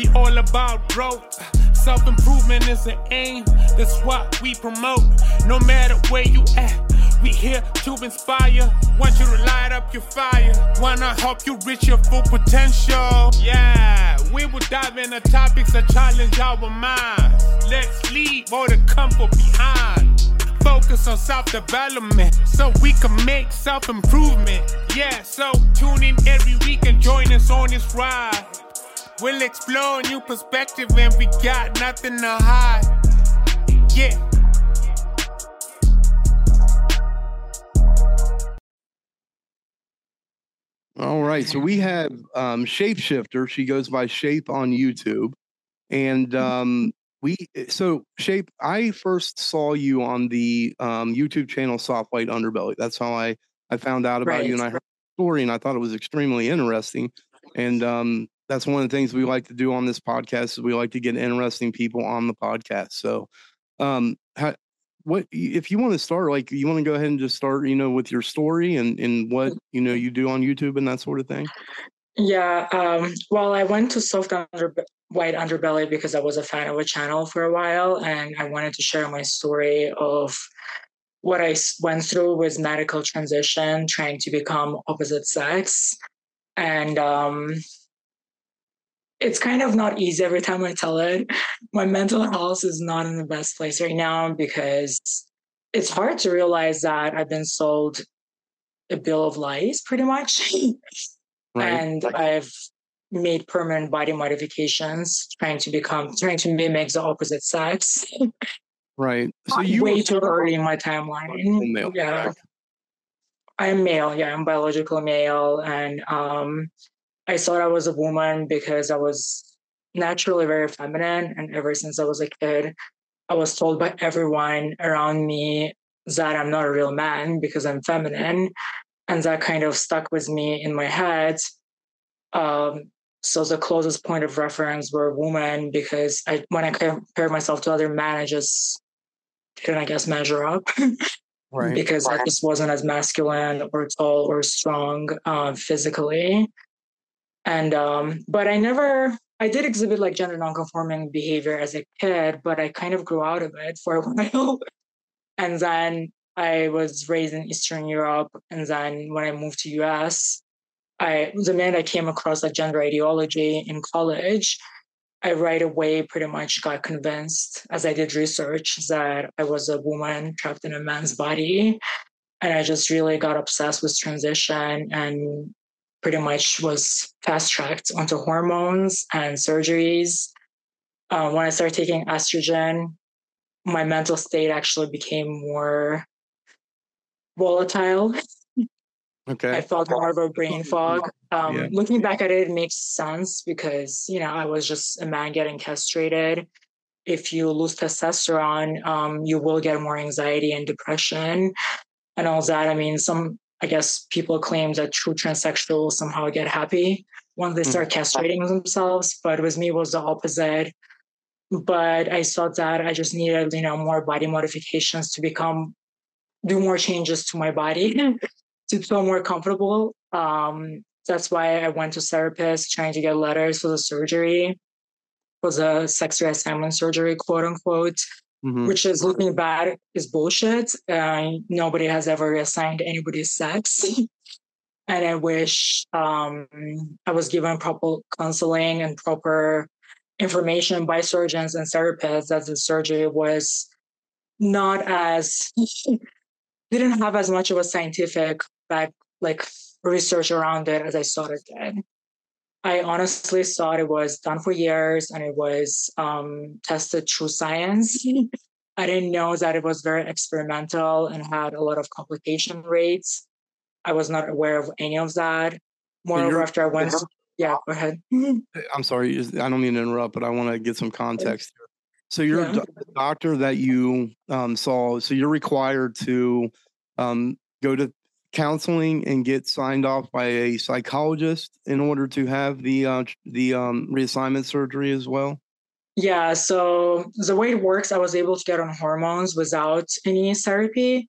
We all about growth. Self improvement is an aim. That's what we promote. No matter where you at. We here to inspire. Want you to light up your fire. Wanna help you reach your full potential. Yeah, we will dive into topics that challenge our minds. Let's leave all the comfort behind. Focus on self development so we can make self improvement. Yeah, so tune in every week and join us on this ride. We'll explore a new perspective and we got nothing to hide. Yeah. All right. So we have um, Shapeshifter. She goes by Shape on YouTube. And Mm-hmm. um, we, so Shape, I first saw you on the um, YouTube channel Soft White Underbelly. That's how I, I found out about you. And I heard the story and I thought it was extremely interesting. And um, that's one of the things we like to do on this podcast is we like to get interesting people on the podcast. So, um, how, what if you want to start? Like, you want to go ahead and just start, you know, with your story and and what you know you do on YouTube and that sort of thing. Yeah. Um, well, I went to Soft Under White Underbelly because I was a fan of a channel for a while, and I wanted to share my story of what I went through with medical transition, trying to become opposite sex, and um, it's kind of not easy every time I tell it. My mental health is not in the best place right now because it's hard to realize that I've been sold a bill of lies, pretty much. Right. and I've made permanent body modifications, trying to become, trying to mimic the opposite sex. right. So you way too early in my timeline. male, Yeah, correct? I'm male. Yeah, I'm biological male, and um, I thought I was a woman because I was naturally very feminine, and ever since I was a kid, I was told by everyone around me that I'm not a real man because I'm feminine, and that kind of stuck with me in my head. Um, so the closest point of reference were women because I, when I compared myself to other men, I just didn't, I guess, measure up Right. because I just wasn't as masculine or tall or strong uh, physically. And um, but I never, I did exhibit like gender nonconforming behavior as a kid, but I kind of grew out of it for a while. and then I was raised in Eastern Europe, and then when I moved to US, I the minute I came across like gender ideology in college, I right away pretty much got convinced as I did research that I was a woman trapped in a man's body. And I just really got obsessed with transition and pretty much was fast tracked onto hormones and surgeries. Uh, when I started taking estrogen, my mental state actually became more volatile. Okay. I felt more of a brain fog. Um, Yeah. Looking back at it, it makes sense because you know I was just a man getting castrated. If you lose testosterone, um, you will get more anxiety and depression, and all that. I mean, some I guess people claim that true transsexuals somehow get happy once they start castrating themselves, but with me it was the opposite. But I thought that I just needed you know more body modifications to become do more changes to my body to feel more comfortable. Um, that's why I went to therapists trying to get letters for the surgery, for the sex reassignment surgery, quote unquote, Mhm. which is looking back is bullshit. Nobody has ever assigned anybody's sex. and I wish um, I was given proper counseling and proper information by surgeons and therapists that the surgery was not as didn't have as much of a scientific back like research around it as I thought it did. I honestly thought it was done for years and it was um, tested through science. I didn't know that it was very experimental and had a lot of complication rates. I was not aware of any of that. Moreover, after I went, yeah, go ahead. I'm sorry. I don't mean to interrupt, but I want to get some context here. So you're a Yeah. do- doctor that you um, saw. So you're required to um, go to counseling and get signed off by a psychologist in order to have the uh, the um, reassignment surgery as well. Yeah, so the way it works, I was able to get on hormones without any therapy.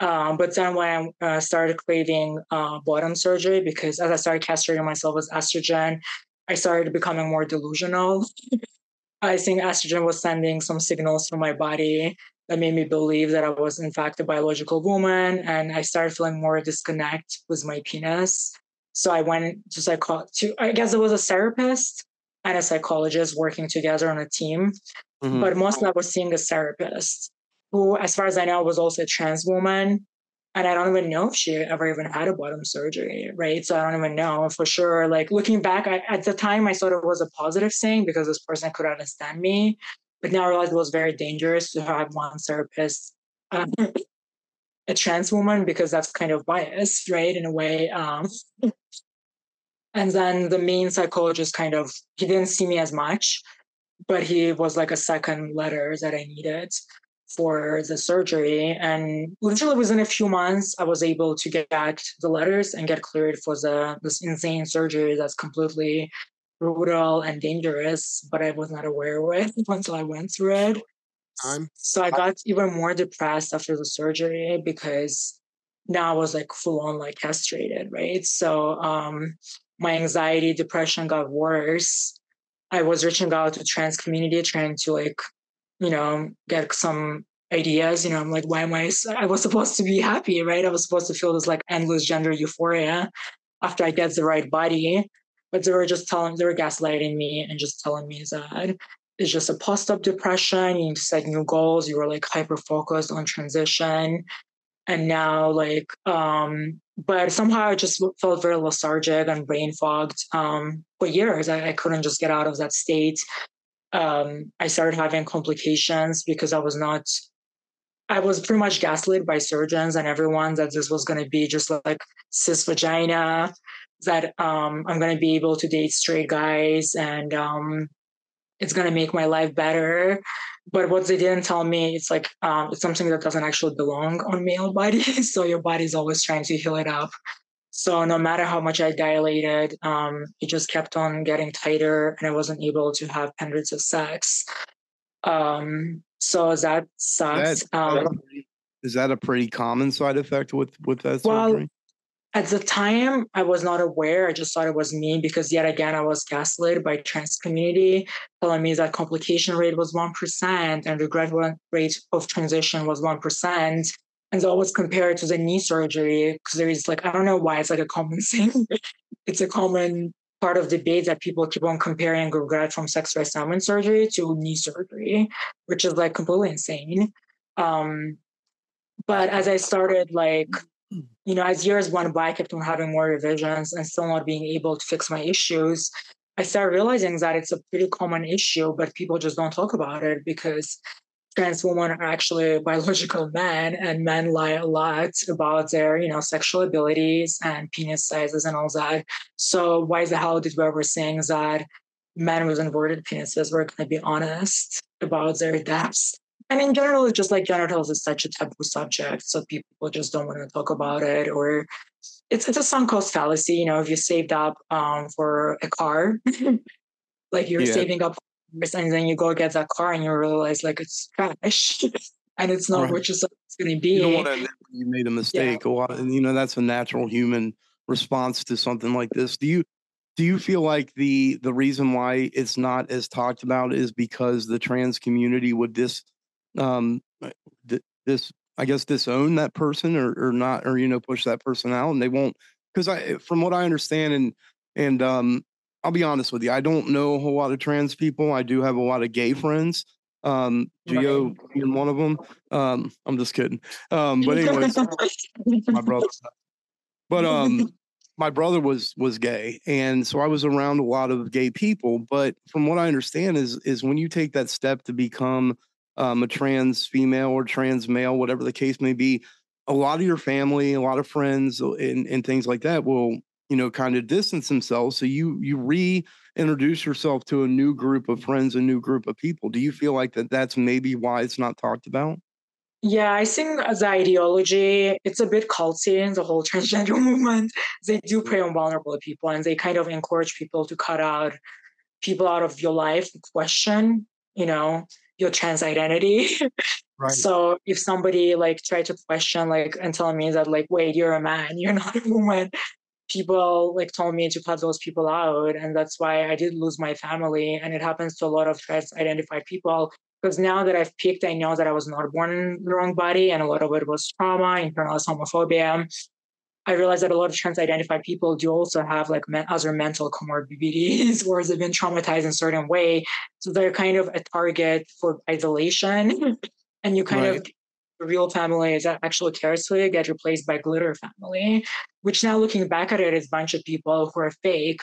Um, but then when I uh, started craving uh, bottom surgery, because as I started castrating myself with estrogen, I started becoming more delusional. I think estrogen was sending some signals from my body that made me believe that I was in fact a biological woman, and I started feeling more disconnect with my penis. So I went to psycho to I guess it was a therapist and a psychologist working together on a team. Mm-hmm. But mostly I was seeing a therapist who, as far as I know, was also a trans woman. And I don't even know if she ever even had a bottom surgery, right? So I don't even know for sure. Like looking back, I, at the time, I thought it was a positive thing because this person could understand me. But now I realized it was very dangerous to have one therapist, um, a trans woman, because that's kind of biased, right? In a way. Um, and then the main psychologist kind of, he didn't see me as much, but he was like a second letter that I needed for the surgery. And literally within a few months, I was able to get the letters and get cleared for the this insane surgery that's completely brutal and dangerous, but I was not aware of it until I went through it. Time. So I got even more depressed after the surgery because now I was like full on like castrated, right? So um my anxiety, depression got worse. I was reaching out to trans community trying to like you know, get some ideas. You know, I'm like, why am I? I was supposed to be happy, right? I was supposed to feel this like endless gender euphoria after I get the right body. But they were just telling, they were gaslighting me and just telling me that it's just a post-op depression. You need to set new goals. You were like hyper focused on transition. And now, like, um, but somehow I just felt very lethargic and brain fogged um, for years. I, I couldn't just get out of that state um, I started having complications because I was not, I was pretty much gaslit by surgeons and everyone that this was going to be just like cis vagina, that um, I'm going to be able to date straight guys and um, it's going to make my life better. But what they didn't tell me, it's like um, it's something that doesn't actually belong on male bodies. so your body's always trying to heal it up. So no matter how much I dilated, um, it just kept on getting tighter, and I wasn't able to have hundreds of sex. Um, so that sucks. That, um, is that a pretty common side effect with with that well, surgery? At the time, I was not aware. I just thought it was me because yet again, I was gaslit by trans community, telling me that complication rate was one percent and regret rate of transition was one percent and so always compare it to the knee surgery because there is like, I don't know why it's like a common thing. it's a common part of debate that people keep on comparing regret from sex reassignment surgery to knee surgery, which is like completely insane. Um, but as I started like, you know, as years went by, I kept on having more revisions and still not being able to fix my issues. I started realizing that it's a pretty common issue, but people just don't talk about it because trans women are actually biological men and men lie a lot about their you know sexual abilities and penis sizes and all that so why the hell did we ever saying that men with inverted penises were going to be honest about their depths and in general it's just like genitals is such a taboo subject so people just don't want to talk about it or it's, it's a sunk cost fallacy you know if you saved up um, for a car like you're yeah. saving up and then you go get that car and you realize like it's trash and it's not right. what you thought it's going to be. You don't want to you made a mistake. Yeah. A lot, and you know that's a natural human response to something like this. Do you do you feel like the the reason why it's not as talked about is because the trans community would this um this I guess disown that person or or not or you know push that person out and they won't because I from what I understand and and um I'll be honest with you. I don't know a whole lot of trans people. I do have a lot of gay friends. Um, Geo being one of them. Um, I'm just kidding. Um, but anyways, my brother. But um, my brother was was gay, and so I was around a lot of gay people. But from what I understand, is is when you take that step to become um, a trans female or trans male, whatever the case may be, a lot of your family, a lot of friends, and, and things like that will you know kind of distance themselves so you you reintroduce yourself to a new group of friends a new group of people. Do you feel like that that's maybe why it's not talked about? Yeah, I think as ideology, it's a bit culty, in the whole transgender movement. They do prey on vulnerable people and they kind of encourage people to cut out people out of your life, question, you know, your trans identity. Right. So if somebody like tried to question like and tell me that like, wait, you're a man, you're not a woman, people like told me to cut those people out and that's why i did lose my family and it happens to a lot of trans identified people because now that i've peaked i know that i was not born in the wrong body and a lot of it was trauma internalized homophobia i realized that a lot of trans identified people do also have like other mental comorbidities or they've been traumatized in a certain way so they're kind of a target for isolation and you kind right. of real family is that actually cares for you get replaced by glitter family, which now looking back at it is a bunch of people who are fake.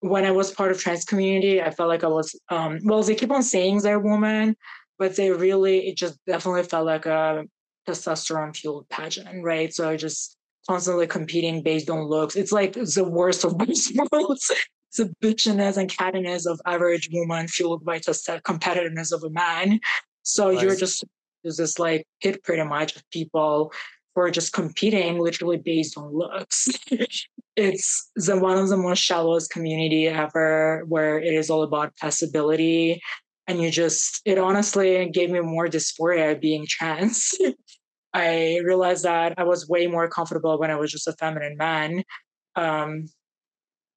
When I was part of trans community, I felt like I was um, well, they keep on saying they're woman, but they really it just definitely felt like a testosterone fueled pageant, right? So I just constantly competing based on looks. It's like the worst of both worlds. It's the bitchiness and cattiness of average woman fueled by just the competitiveness of a man. So nice. you're just there's this like hit pretty much of people who are just competing literally based on looks. it's the one of the most shallowest community ever where it is all about passability. And you just, it honestly gave me more dysphoria being trans. I realized that I was way more comfortable when I was just a feminine man. Um,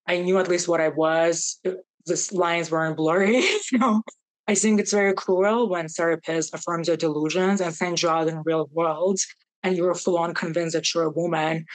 I knew at least what I was. The lines weren't blurry. you know? I think it's very cruel when therapists affirm your delusions and send you out in real world and you're full on convinced that you're a woman.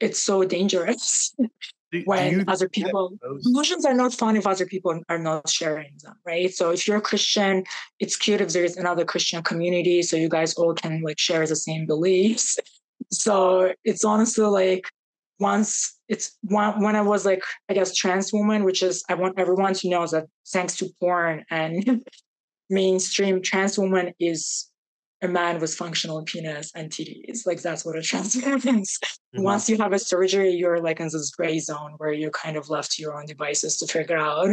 It's so dangerous do, when do other people delusions are not fun if other people are not sharing them, right? So if you're a Christian, it's cute if there's another Christian community so you guys all can like share the same beliefs. So it's honestly like once it's when, when I was like, I guess, trans woman, which is, I want everyone to know that thanks to porn and mainstream trans woman is a man with functional penis and titties. Like that's what a trans woman is. Mm-hmm. Once you have a surgery, you're like in this gray zone where you're kind of left to your own devices to figure out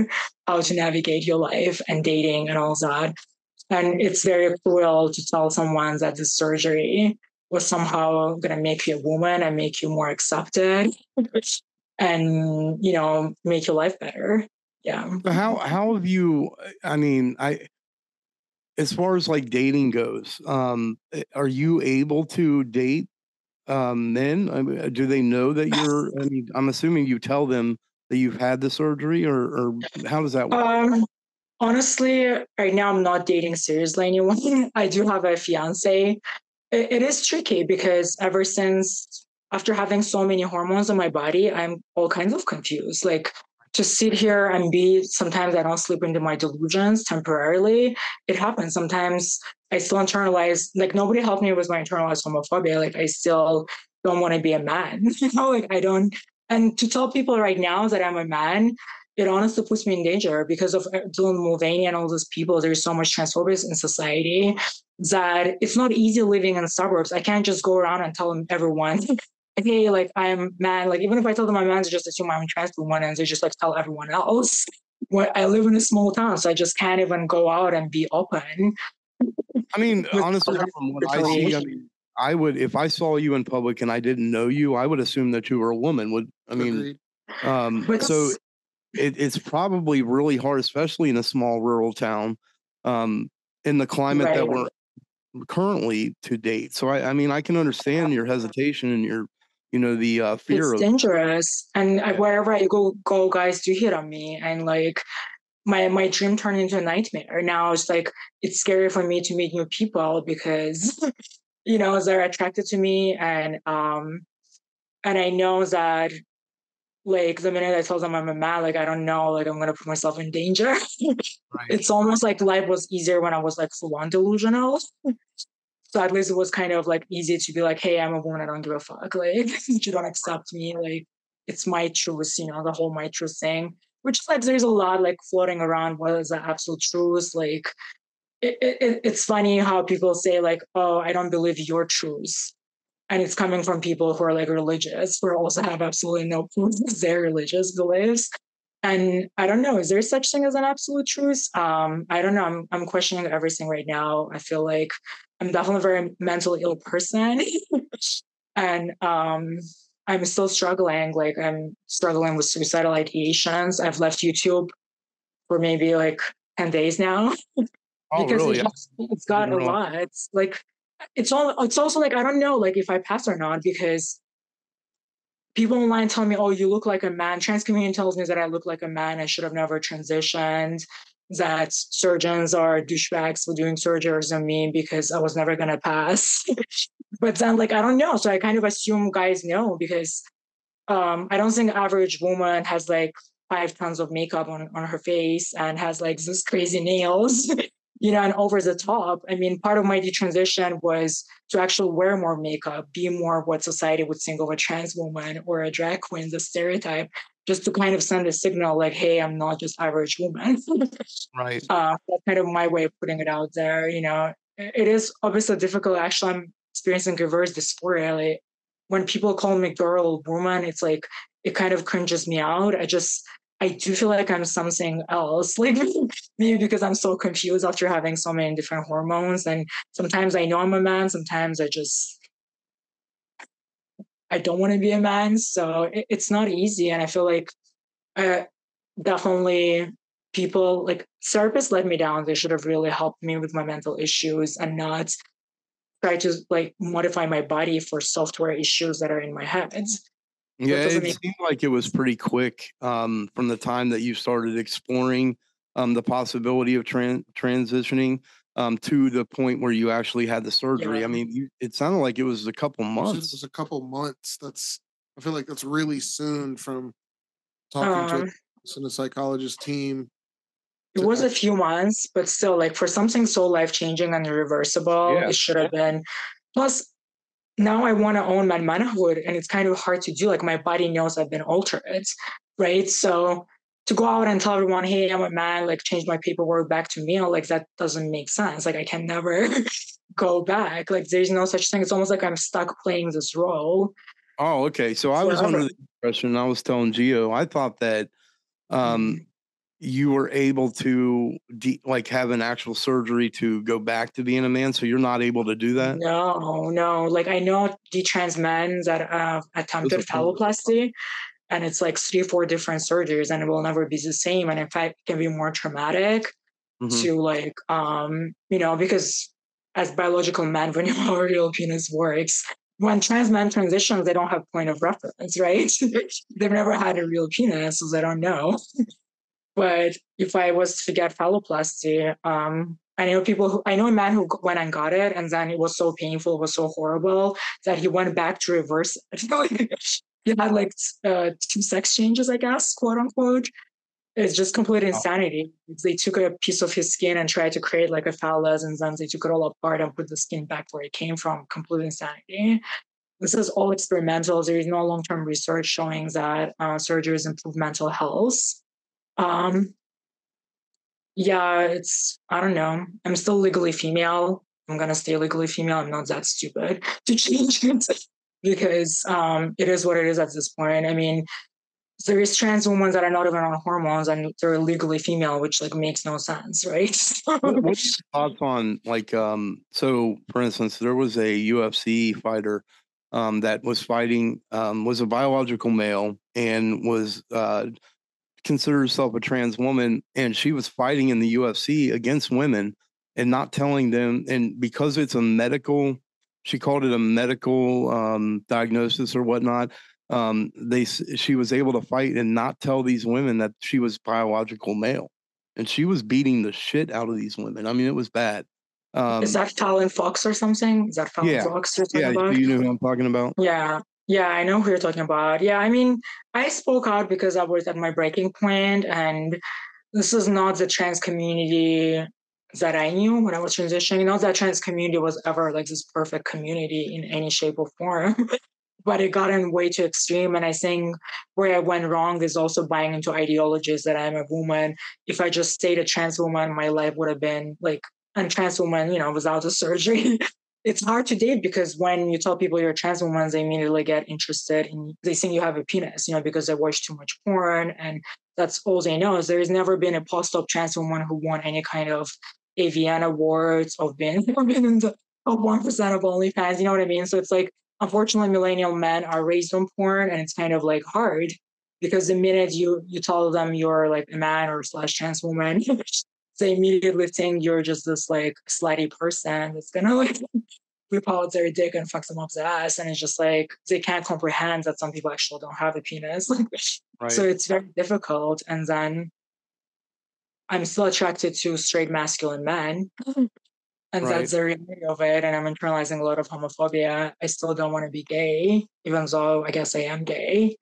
how to navigate your life and dating and all that. And it's very cruel to tell someone that the surgery was somehow going to make you a woman and make you more accepted and you know make your life better yeah how how have you i mean i as far as like dating goes um are you able to date um men? I mean, do they know that you're i mean i'm assuming you tell them that you've had the surgery or or how does that work? Um honestly right now i'm not dating seriously anyone. I do have a fiance. It, it is tricky because ever since after having so many hormones in my body, I'm all kinds of confused. Like to sit here and be sometimes I don't sleep into my delusions temporarily. It happens. Sometimes I still internalize like nobody helped me with my internalized homophobia. Like I still don't want to be a man. you know, like I don't and to tell people right now that I'm a man, it honestly puts me in danger because of uh, Dylan Mulvaney and all those people. There's so much transphobia in society that it's not easy living in the suburbs. I can't just go around and tell everyone, hey, like I'm man. Like even if I tell them I'm man, they just assume I'm a trans woman and they just like tell everyone else. When I live in a small town, so I just can't even go out and be open. I mean, honestly, from what I see, I mean, I would if I saw you in public and I didn't know you, I would assume that you were a woman. Would I mean? Um, so it, it's probably really hard, especially in a small rural town, um, in the climate right. that we're currently to date. So I, I mean, I can understand your hesitation and your, you know, the uh, fear. It's of- dangerous, and I, wherever I go, go guys do hit on me, and like my my dream turned into a nightmare. Now it's like it's scary for me to meet new people because you know they're attracted to me, and um, and I know that like the minute I tell them I'm a man, like I don't know, like I'm gonna put myself in danger. right. It's almost like life was easier when I was like full on delusional. So at least it was kind of like easy to be like, hey, I'm a woman, I don't give a fuck. Like you don't accept me, like it's my truth, you know, the whole my truth thing. Which is like there's a lot like floating around what is the absolute truth. Like it, it, it's funny how people say like, oh, I don't believe your truth and it's coming from people who are like religious who also have absolutely no proof of their religious beliefs and i don't know is there such thing as an absolute truth? Um, i don't know I'm, I'm questioning everything right now. I feel like i'm definitely a very mentally ill person. And um, i'm still struggling like i'm struggling with suicidal ideations. I've left youtube for maybe like 10 days now. Oh, because really? it just, it's got a lot. It's like it's all it's also like I don't know like if I pass or not because people online tell me, oh, you look like a man. Trans community tells me that I look like a man. I should have never transitioned. That surgeons are douchebags for doing surgeries on me because I was never gonna pass. but then, like, I don't know. So I kind of assume guys know because um, I don't think average woman has like five tons of makeup on, on her face and has like this crazy nails you know, and over the top. I mean, part of my detransition was to actually wear more makeup, be more what society would think of a trans woman or a drag queen, the stereotype, just to kind of send a signal like, hey, I'm not just average woman. right. Uh, that's kind of my way of putting it out there. You know, it is obviously difficult. Actually, I'm experiencing reverse dysphoria. Like, when people call me girl, woman, it's like, it kind of cringes me out. I just, I do feel like I'm something else. Like maybe because I'm so confused after having so many different hormones. And sometimes I know I'm a man, sometimes I just I don't want to be a man. So it, it's not easy. And I feel like uh, definitely people like therapists let me down. They should have really helped me with my mental issues and not try to like modify my body for software issues that are in my head. Yeah, it make- seemed like it was pretty quick um, from the time that you started exploring um, the possibility of tran- transitioning um, to the point where you actually had the surgery. Yeah. I mean, you, it sounded like it was a couple months. It was a couple months. That's I feel like that's really soon from talking um, to the psychologist team. It was a few months, but still, like for something so life changing and irreversible, yeah. it should have been. Plus, now I want to own my manhood, and it's kind of hard to do. Like my body knows I've been altered, right? So to go out and tell everyone, "Hey, I'm a man," like change my paperwork back to male, like that doesn't make sense. Like I can never go back. Like there's no such thing. It's almost like I'm stuck playing this role. Oh, okay. So I was under the impression. I was telling Geo. I thought that um, mm-hmm you were able to de- like have an actual surgery to go back to being a man so you're not able to do that? No no like i know detrans men that have attempted phalloplasty and it's like three four different surgeries and it will never be the same and in fact it can be more traumatic mm-hmm. to like um you know because as biological men when you know how real penis works. When trans men transition they don't have point of reference right? They've never had a real penis so they don't know but if I was to get phalloplasty, um, I know people who I know a man who went and got it, and then it was so painful, it was so horrible that he went back to reverse it. he had like uh, two sex changes, I guess, quote unquote. It's just complete insanity. Oh. They took a piece of his skin and tried to create like a phallus, and then they took it all apart and put the skin back where it came from. Complete insanity. This is all experimental. There is no long-term research showing that uh, surgeries improve mental health. Um, yeah, it's I don't know. I'm still legally female. I'm gonna stay legally female. I'm not that stupid to change it because um, it is what it is at this point. I mean, there is trans women that are not even on hormones and they're legally female, which like makes no sense, right? What's your thoughts on like um so for instance, there was a UFC fighter um that was fighting um was a biological male and was uh consider herself a trans woman and she was fighting in the UFC against women and not telling them and because it's a medical she called it a medical um, diagnosis or whatnot um, they she was able to fight and not tell these women that she was biological male and she was beating the shit out of these women i mean it was bad um, is that Fallon Fox or something? Is that Fallon yeah, Fox? Or something yeah, about? you know who I'm talking about. Yeah, yeah, I know who you're talking about. Yeah, I mean, I spoke out because I was at my breaking point, and this is not the trans community that I knew when I was transitioning. Not that trans community was ever like this perfect community in any shape or form, but it got in way too extreme. And I think where I went wrong is also buying into ideologies that I'm a woman. If I just stayed a trans woman, my life would have been like a trans woman, you know, without the surgery it's hard to date because when you tell people you're a trans woman, they immediately get interested and they think you have a penis, you know, because they watch too much porn and that's all they know. Is there's never been a post-op trans woman who won any kind of AVN awards or been, or been in the top one percent of OnlyFans. You know what I mean? So it's like unfortunately millennial men are raised on porn and it's kind of like hard because the minute you you tell them you're like a man or slash trans woman they immediately think you're just this like slutty person that's gonna like rip out their dick and fuck them up the ass. And it's just like they can't comprehend that some people actually don't have a penis. right. So it's very difficult. And then I'm still attracted to straight masculine men. And right. that's the reality of it. And I'm internalizing a lot of homophobia. I still don't want to be gay, even though I guess I am gay.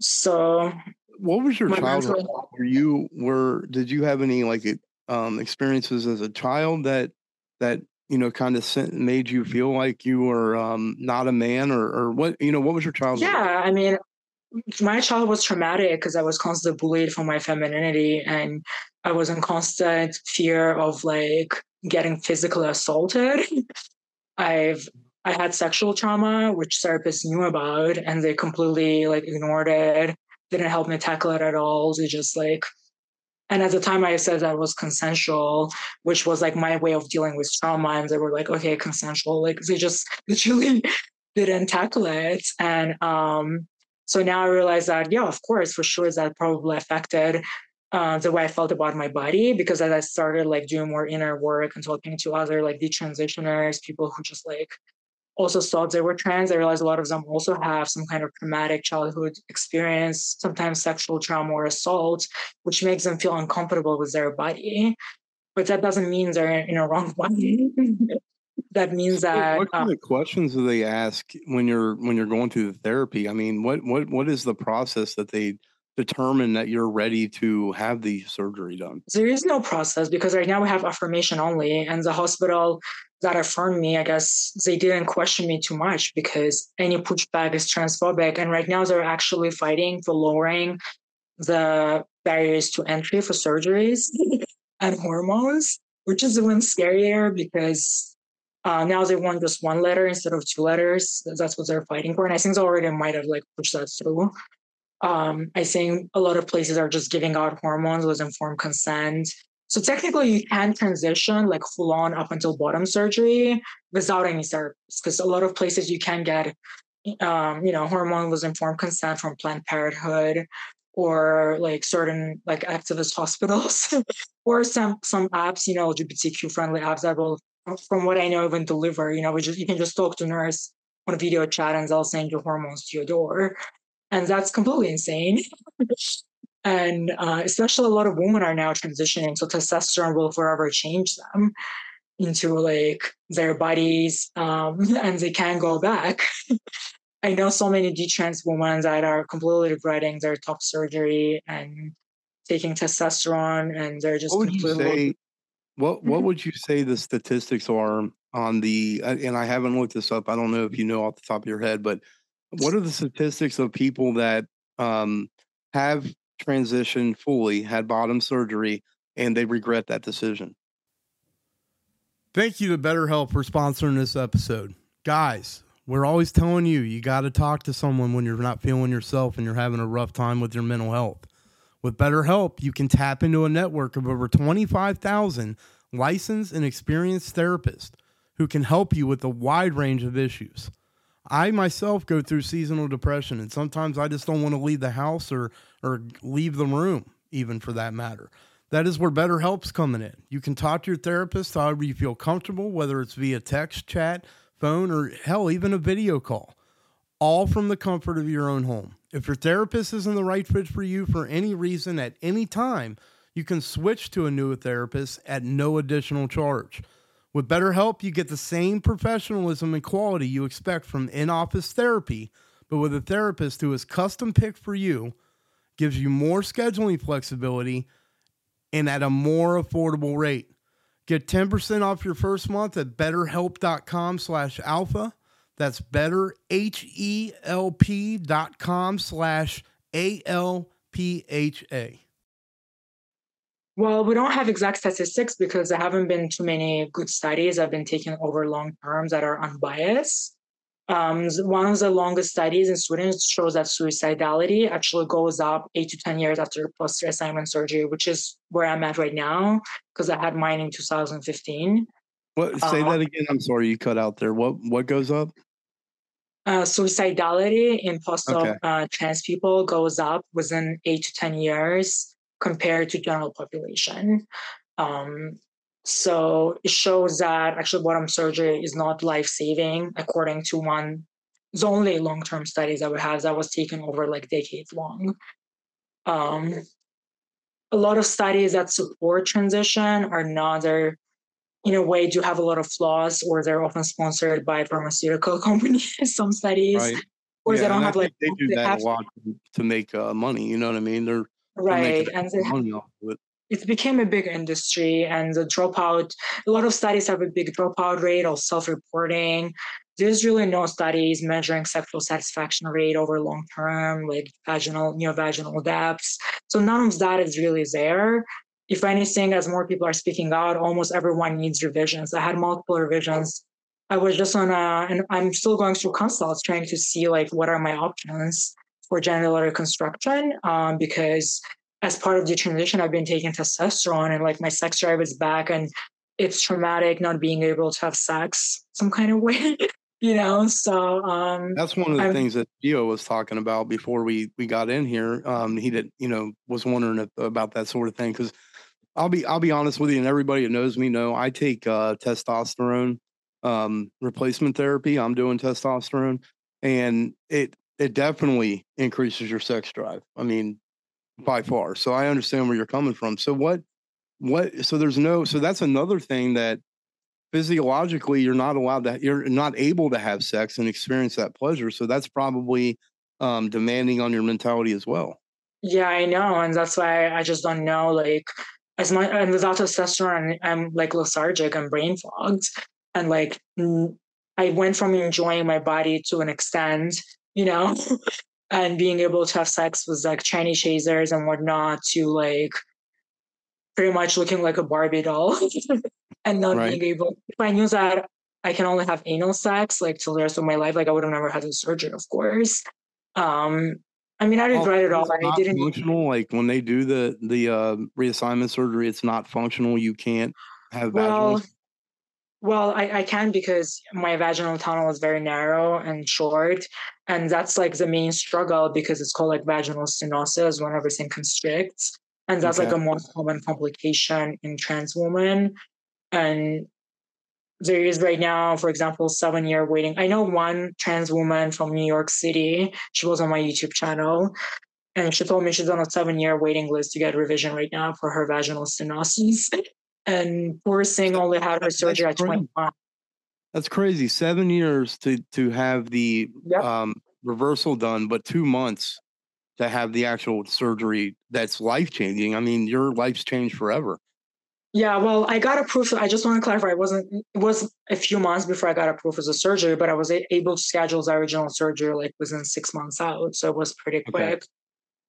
So what was your childhood? Were you were did you have any like um experiences as a child that that you know kind of sent, made you feel like you were um not a man or or what you know what was your childhood? Yeah, I mean my childhood was traumatic because I was constantly bullied for my femininity and I was in constant fear of like getting physically assaulted. I've I had sexual trauma, which therapists knew about, and they completely like ignored it. Didn't help me tackle it at all. They just like, and at the time I said that was consensual, which was like my way of dealing with trauma, and they were like, okay, consensual. Like they just literally didn't tackle it, and um, so now I realize that yeah, of course, for sure, that probably affected uh, the way I felt about my body because as I started like doing more inner work and talking to other like detransitioners, people who just like also thought they were trans, I realized a lot of them also have some kind of traumatic childhood experience, sometimes sexual trauma or assault, which makes them feel uncomfortable with their body. But that doesn't mean they're in a wrong body. that means that what kind um, of questions do they ask when you're when you're going through the therapy? I mean, what what what is the process that they determine that you're ready to have the surgery done? There is no process because right now we have affirmation only, and the hospital that affirmed me, I guess they didn't question me too much because any pushback is transphobic. And right now they're actually fighting for lowering the barriers to entry for surgeries and hormones, which is even scarier because uh, now they want just one letter instead of two letters. That's what they're fighting for. And I think they already might have like pushed that through. Um, I think a lot of places are just giving out hormones with informed consent. So technically, you can transition like full on up until bottom surgery without any therapies, because a lot of places you can get, um, you know, hormone with informed consent from Planned Parenthood or like certain like activist hospitals or some some apps, you know, LGBTQ friendly apps that will, from what I know, even deliver. You know, you can just talk to nurse on video chat and they'll send your hormones to your door and that's completely insane. and uh, especially a lot of women are now transitioning, so testosterone will forever change them into like their bodies, um, and they can't go back. I know so many detrans women that are completely regretting their top surgery and taking testosterone, and they're just what would completely. You say, what What mm-hmm. would you say the statistics are on the? And I haven't looked this up. I don't know if you know off the top of your head, but what are the statistics of people that um, have transitioned fully, had bottom surgery, and they regret that decision? Thank you to BetterHelp for sponsoring this episode. Guys, we're always telling you, you got to talk to someone when you're not feeling yourself and you're having a rough time with your mental health. With BetterHelp, you can tap into a network of over 25,000 licensed and experienced therapists who can help you with a wide range of issues. I myself go through seasonal depression, and sometimes I just don't want to leave the house or or leave the room, even for that matter. That is where BetterHelp's coming in. You can talk to your therapist however you feel comfortable, whether it's via text, chat, phone, or hell, even a video call, all from the comfort of your own home. If your therapist isn't the right fit for you for any reason at any time, you can switch to a new therapist at no additional charge. With BetterHelp, you get the same professionalism and quality you expect from in office therapy, but with a therapist who is custom picked for you, gives you more scheduling flexibility, and at a more affordable rate. Get 10% off your first month at betterhelp.com slash alpha. That's betterhelp.com slash A-L-P-H-A. Well, we don't have exact statistics because there haven't been too many good studies that have been taken over long terms that are unbiased. Um, one of the longest studies in Sweden shows that suicidality actually goes up eight to 10 years after post reassignment surgery, which is where I'm at right now because I had mine in 2015. What say uh, that again? I'm sorry, you cut out there. What what goes up? Uh, suicidality in post-op okay. uh, trans people goes up within eight to 10 years compared to general population. Um, So it shows that actually bottom surgery is not life saving, according to one. It's only long term studies that we have that was taken over like decades long. Um, a lot of studies that support transition are not there in a way do have a lot of flaws or they're often sponsored by pharmaceutical companies some studies Right. or Yeah, they don't I have like they do that a lot to, make uh, money. You know what I mean? They're right and they money off of it. it became a big industry and the dropout a lot of studies have a big dropout rate of self-reporting. There's really no studies measuring sexual satisfaction rate over long term like vaginal neovaginal depths so none of that is really there. If anything as more people are speaking out almost everyone needs revisions. I had multiple revisions. I was just on a and i'm still going through consults trying to see like what are my options for genital reconstruction um, because as part of the transition, I've been taking testosterone and like my sex drive is back and it's traumatic not being able to have sex some kind of way, you know? So, um, That's one of the I'm- things that Gio was talking about before we we got in here. Um, he did, you know, was wondering if, about that sort of thing because I'll be I'll be honest with you, and everybody that knows me know I take uh, testosterone um, replacement therapy. I'm doing testosterone, and it it definitely increases your sex drive. I mean, by far. So I understand where you're coming from. So what what? So there's no. So that's another thing that physiologically you're not allowed to you're not able to have sex and experience that pleasure so that's probably um demanding on your mentality as well yeah, I know. And that's why I just don't know, like, as much, and without testosterone, I'm like lethargic and brain fogged. And like, I went from enjoying my body to an extent, you know, and being able to have sex with like Chinese chasers and whatnot to like pretty much looking like a Barbie doll and not Right. being able, if I knew that I can only have anal sex like till the rest of my life, like I would have never had the surgery, of course. Um, I mean, I regret it all. I didn't. functional like when they do the the uh reassignment surgery it's not functional you can't have Well, vaginal well, I, I can because my vaginal tunnel is very narrow and short. And that's like the main struggle because it's called like vaginal stenosis when everything constricts. And that's like a more common complication in trans women. And there is right now, for example, seven year waiting. I know one trans woman from New York City. She was on my YouTube channel. And she told me she's on a seven year waiting list to get revision right now for her vaginal stenosis. And poor thing only had her surgery at crazy. 21. That's crazy seven years to to have the Yep. um reversal done but two months to have the actual surgery that's life changing i mean your life's changed forever Yeah, well, I got approved. I just want to clarify. It wasn't. It was a few months before I got approved as a surgery, but I was able to schedule the original surgery like within six months out, so it was pretty Okay. quick.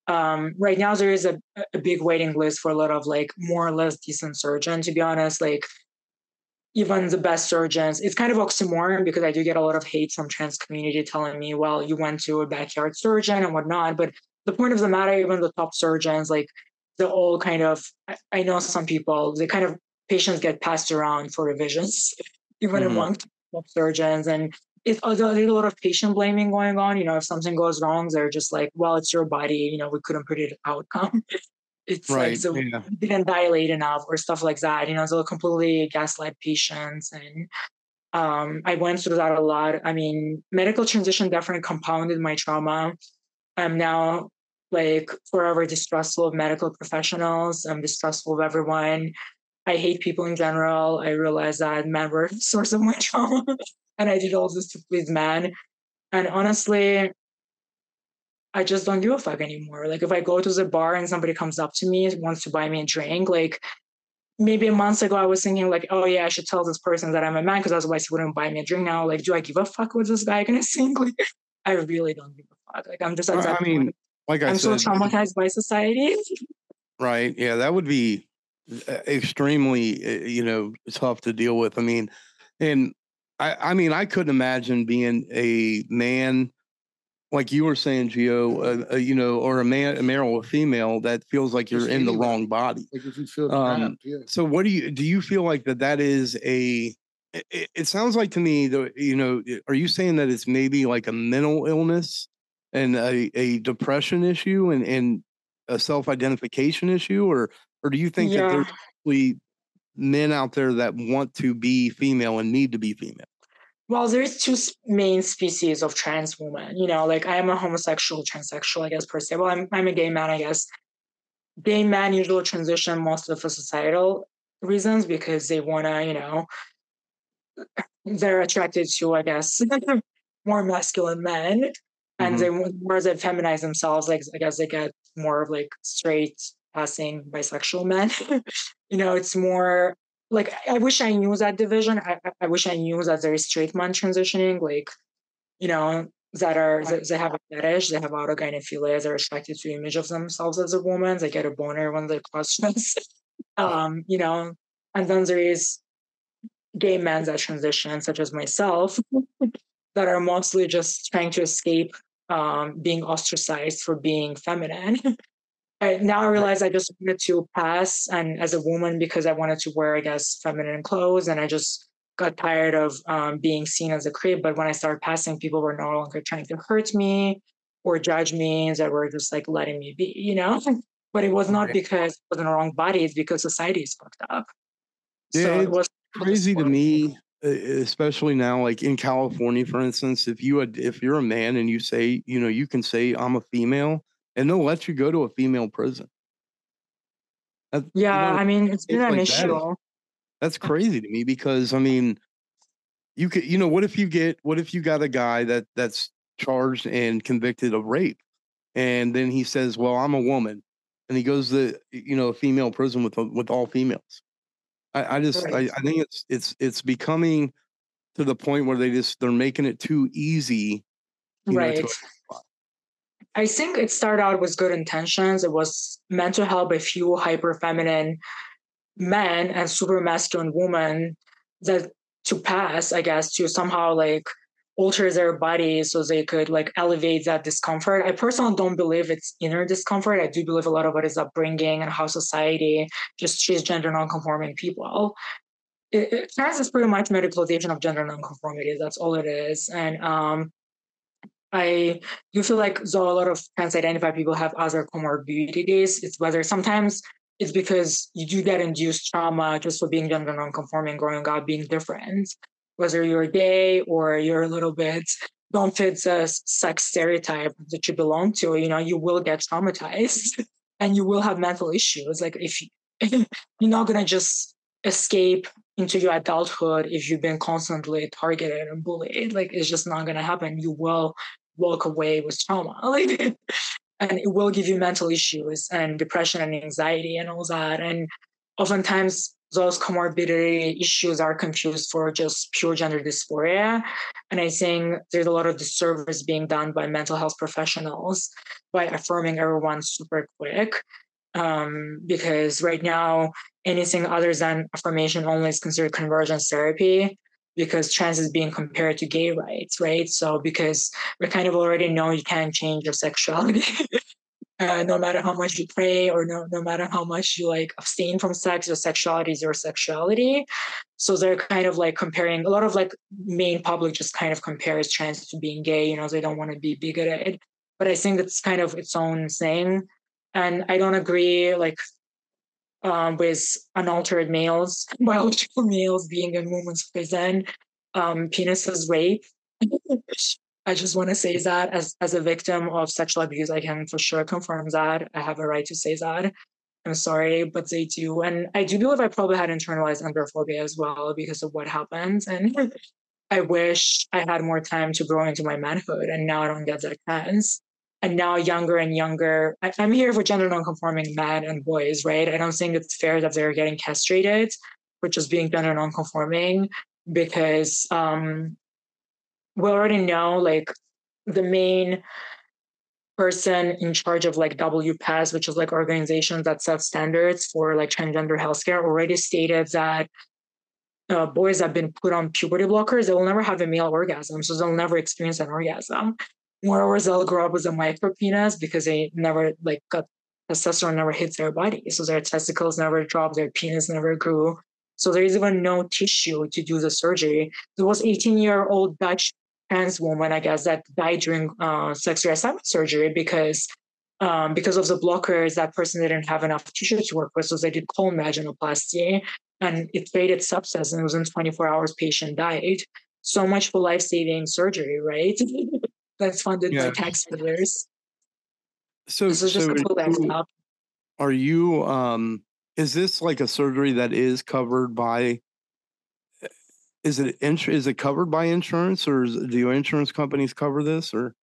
Um, right now, there is a, a big waiting list for a lot of like more or less decent surgeons. To be honest, like even the best surgeons, it's kind of oxymoron because I do get a lot of hate from trans community telling me, "Well, you went to a backyard surgeon and whatnot." But the point of the matter, even the top surgeons, like they're all kind of I, know some people they kind of patients get passed around for revisions even Mhm. among top surgeons and it's there's a lot of patient blaming going on you know if something goes wrong they're just like well it's your body you know we couldn't predict the outcome it's right like so yeah we didn't dilate enough or stuff like that you know so completely gaslight patients and um, I went through that a lot. I mean, medical transition definitely compounded my trauma. I'm now like forever distrustful of medical professionals. I'm distrustful of everyone. I hate people in general. I realized that men were the source of my trauma. and I did all this to please men. And honestly, I just don't give a fuck anymore. Like if I go to the bar and somebody comes up to me and wants to buy me a drink, like maybe a month ago I was thinking like, oh yeah, I should tell this person that I'm a man because otherwise he wouldn't buy me a drink now. Like, do I give a fuck what this guy gonna think? Like I really don't give a fuck. Like I'm just at Well, i mean like i I'm so traumatized by society. Right. Yeah, that would be uh, extremely, uh, you know, tough to deal with. I mean, and I, I mean, I couldn't imagine being a man, like you were saying, Gio, uh, uh, you know, or a man, a male or female that feels like you're Just in the wrong body. Like if you feel Um, trapped, yeah. So, what do you do? You feel like that? That is a. It, it- sounds like to me, that You know, are you saying that it's maybe like a mental illness and a, a depression issue and and a self identification issue, or or do you think that there's actually men out there that want to be female and need to be female? Well, there's two main species of trans women. You know, like I am a homosexual, transsexual, I guess per se. Well, I'm I'm a gay man, I guess. Gay men usually transition mostly for societal reasons because they wanna, you know, they're attracted to, I guess, more masculine men, and mm-hmm. they more they feminize themselves. Like I guess they get more of like straight passing bisexual men. you know, it's more like I wish I knew that division. I, I wish I knew that there is straight men transitioning, like, you know, that are that they have a fetish, they have autogynephilia, they're attracted to the image of themselves as a woman, they get a boner when they cross dress. um, you know, and then there is gay men that transition, such as myself, that are mostly just trying to escape um, being ostracized for being feminine. I, now I realize I just wanted to pass and as a woman because I wanted to wear, I guess, feminine clothes, and I just got tired of um, being seen as a creep. But when I started passing, people were no longer trying to hurt me or judge me; that were just like letting me be, you know. but it was not because it was in the wrong body; it's because society is fucked up. Yeah, so it was crazy to me especially now like in california for instance if you had if you're a man and you say you know you can say i'm a female and they'll let you go to a female prison. That, yeah, you know, I mean, it's been an like issue. That. That's crazy to me because I mean, you could, you know, what if you get, what if you got a guy that that's charged and convicted of rape, and then he says, "Well, I'm a woman," and he goes to, you know, a female prison with with all females. I, I just, right. I, I think it's it's it's becoming to the point where they just they're making it too easy, right? Know, to, I think it started out with good intentions. It was meant to help a few hyper feminine men and super masculine women that to pass, I guess, to somehow like alter their bodies so they could like elevate that discomfort. I personally don't believe it's inner discomfort. I do believe a lot of it is upbringing and how society just treats gender nonconforming people. It, it trans is pretty much medicalization of gender nonconformity. That's all it is. And um, I do feel like though a lot of trans identified people have other comorbidities, it's whether sometimes it's because you do get induced trauma just for being gender nonconforming, growing up, being different. Whether you're gay or you're a little bit don't fit the sex stereotype that you belong to, you know, you will get traumatized and you will have mental issues. Like if you, you're not gonna just escape into your adulthood if you've been constantly targeted and bullied. Like it's just not gonna happen. You will walk away with trauma. And it will give you mental issues and depression and anxiety and all that. And oftentimes those comorbidity issues are confused for just pure gender dysphoria. And I think there's a lot of disservice being done by mental health professionals by affirming everyone super quick. Um, because right now, anything other than affirmation only is considered convergence therapy because trans is being compared to gay rights, right? So because we kind of already know you can't change your sexuality. uh, no matter how much you pray or no, no matter how much you like abstain from sex, your sexuality is your sexuality. So they're kind of like comparing a lot of like main public just kind of compares trans to being gay, you know, they don't want to be bigoted. But I think it's kind of its own thing. And I don't agree like um, with unaltered males, biological males being in women's prison, um, penises rape. I just want to say that as, as a victim of sexual abuse, I can for sure confirm that. I have a right to say that. I'm sorry, but they do. And I do believe I probably had internalized androphobia as well because of what happened. And I wish I had more time to grow into my manhood. And now I don't get that chance and now younger and younger. I, am here for gender nonconforming men and boys, right? I don't think it's fair that they're getting castrated for just being gender nonconforming because um, we already know like the main person in charge of like WPATH, which is like organizations that set standards for like transgender healthcare, already stated that uh, boys have been put on puberty blockers, they will never have a male orgasm, so they'll never experience an orgasm. Moreover, they'll grow up with a micro penis because they never like got testosterone never hits their body. So their testicles never dropped, their penis never grew. So there is even no tissue to do the surgery. There was 18 year old Dutch trans woman, I guess, that died during uh, sex reassignment surgery because um, because of the blockers, that person didn't have enough tissue to work with. So they did colon vaginoplasty. and it faded sepsis and within 24 hours patient died. So much for life-saving surgery, right? That's funded yeah. by taxpayers. So, this is just so a you, are you um is this like a surgery that is covered by is it is it covered by insurance or is, do insurance companies cover this or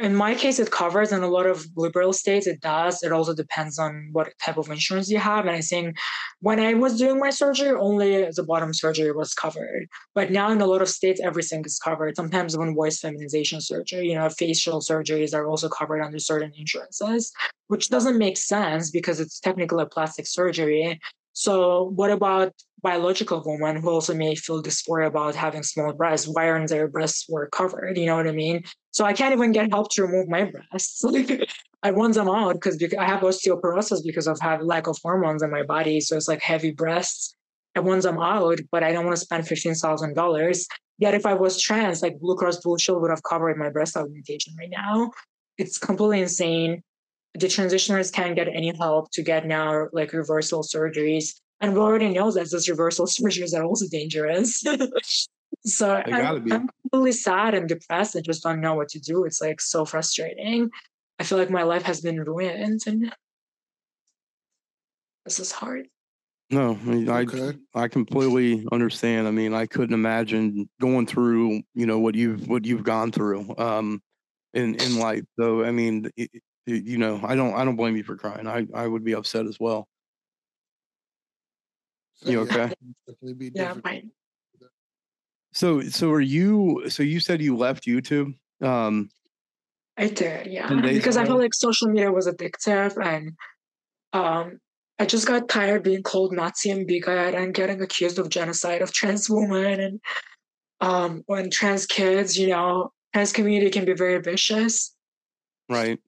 in my case it covers in a lot of liberal states it does. It also depends on what type of insurance you have and i think when i was doing my surgery only the bottom surgery was covered. But now in a lot of states everything is covered. Sometimes even voice feminization surgery you know facial surgeries are also covered under certain insurances which doesn't make sense because it's technically a plastic surgery so what about biological women who also may feel dysphoria about having small breasts? Why aren't their breasts were covered? You know what I mean? So I can't even get help to remove my breasts. I want them out because I have osteoporosis because of have lack of hormones in my body. So it's like heavy breasts. I want them out, but I don't want to spend fifteen thousand dollars. Yet if I was trans, like Blue Cross Blue Shield would have covered my breast augmentation right now. It's completely insane the transitioners can't get any help to get now like reversal surgeries. And we already know that those reversal surgeries are also dangerous. so I'm, I'm really sad and depressed. I just don't know what to do. It's like so frustrating. I feel like my life has been ruined and this is hard. No, I mean, okay. I I completely understand. I mean, I couldn't imagine going through, you know, what you've what you've gone through um in in life. So, I mean, it, you know, I don't I don't blame you for crying. I I would be upset as well. You okay? Yeah, fine. So so are you so you said you left YouTube? Um I did, yeah. Because ago? I felt like social media was addictive and um I just got tired being called Nazi and bigot and getting accused of genocide of trans women and um when trans kids, you know, trans community can be very vicious. Right.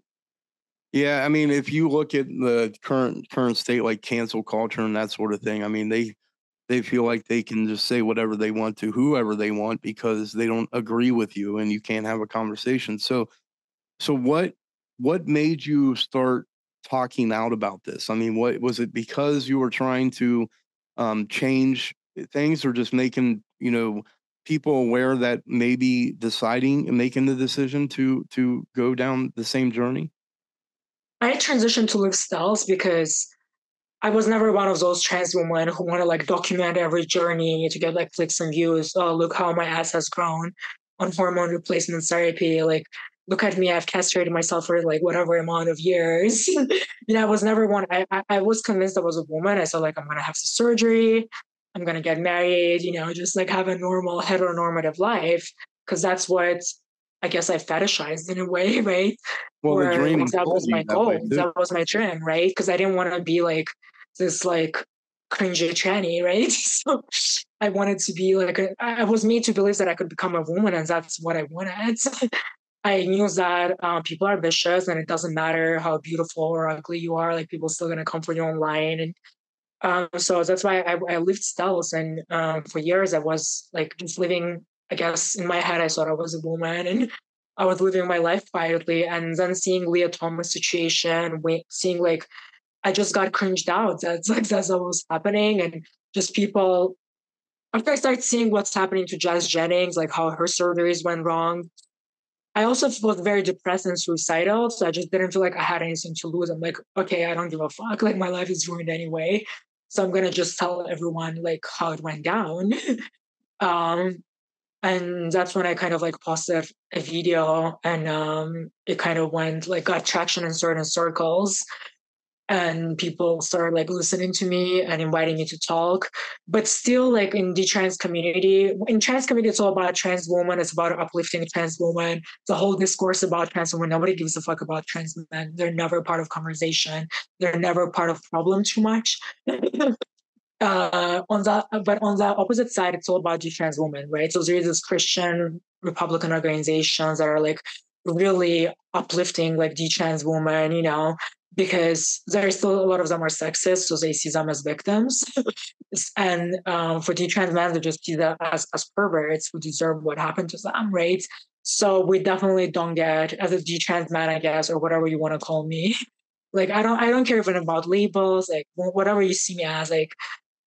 Yeah, I mean, if you look at the current current state, like cancel culture and that sort of thing, I mean, they they feel like they can just say whatever they want to whoever they want because they don't agree with you and you can't have a conversation. So, so what what made you start talking out about this? I mean, what was it because you were trying to um, change things, or just making you know people aware that maybe deciding and making the decision to to go down the same journey? I transitioned to live styles because I was never one of those trans women who want to like document every journey to get like clicks and views. Oh, look how my ass has grown on hormone replacement therapy. Like, look at me, I've castrated myself for like whatever amount of years. you know, I was never one. I, I, I was convinced I was a woman. I said like I'm gonna have surgery. I'm gonna get married. You know, just like have a normal heteronormative life because that's what I guess I fetishized in a way, right? Well, or, the dream that was my goal. That, that, was my dream, right? Because I didn't want to be like this like cringy tranny, right? So I wanted to be like a, I was made to believe that I could become a woman, and that's what I wanted. I knew that uh, people are vicious, and it doesn't matter how beautiful or ugly you are. Like people are still gonna come for you online, and um, so that's why I, I lived styles. And um, for years, I was like just living I guess in my head, I thought I was a woman and I was living my life quietly. And then seeing Lia Thomas situation, seeing like, I just got cringed out. That's like, that's what was happening. And just people, after I started seeing what's happening to Jazz Jennings, like how her surgeries went wrong, I also felt very depressed and suicidal. So I just didn't feel like I had anything to lose. I'm like, okay, I don't give a fuck. Like my life is ruined anyway. So I'm gonna just tell everyone like how it went down. um, and that's when I kind of like posted a video and um, it kind of went like got traction in certain circles. And people started like listening to me and inviting me to talk. But still like in the trans community in trans community it's all about trans women. It's about uplifting trans women. The whole discourse about trans women nobody gives a fuck about trans men. They're never part of conversation. They're never part of problem too much uh, on that, but on the opposite side, it's all about trans women, right? So there's this Christian Republican organizations that are like really uplifting like the trans women, you know, because there's still a lot of them are sexist, so they see them as victims, and um, for trans men, they just see them as as perverts who deserve what happened to them, right? So we definitely don't get as a trans man, I guess, or whatever you want to call me. Like I don't, I don't care even about labels. Like whatever you see me as, like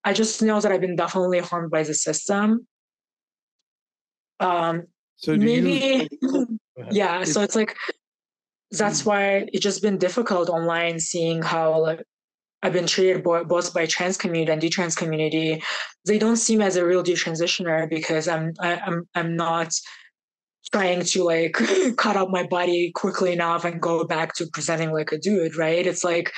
I just know that I've been definitely harmed by the system. Um, So do maybe, you, yeah. So it's like that's why it's just been difficult online seeing how like I've been treated bo- both by trans community and detrans community. They don't seem as a real detransitioner because I'm I, I'm I'm not trying to like cut out my body quickly enough and go back to presenting like a dude, right? It's like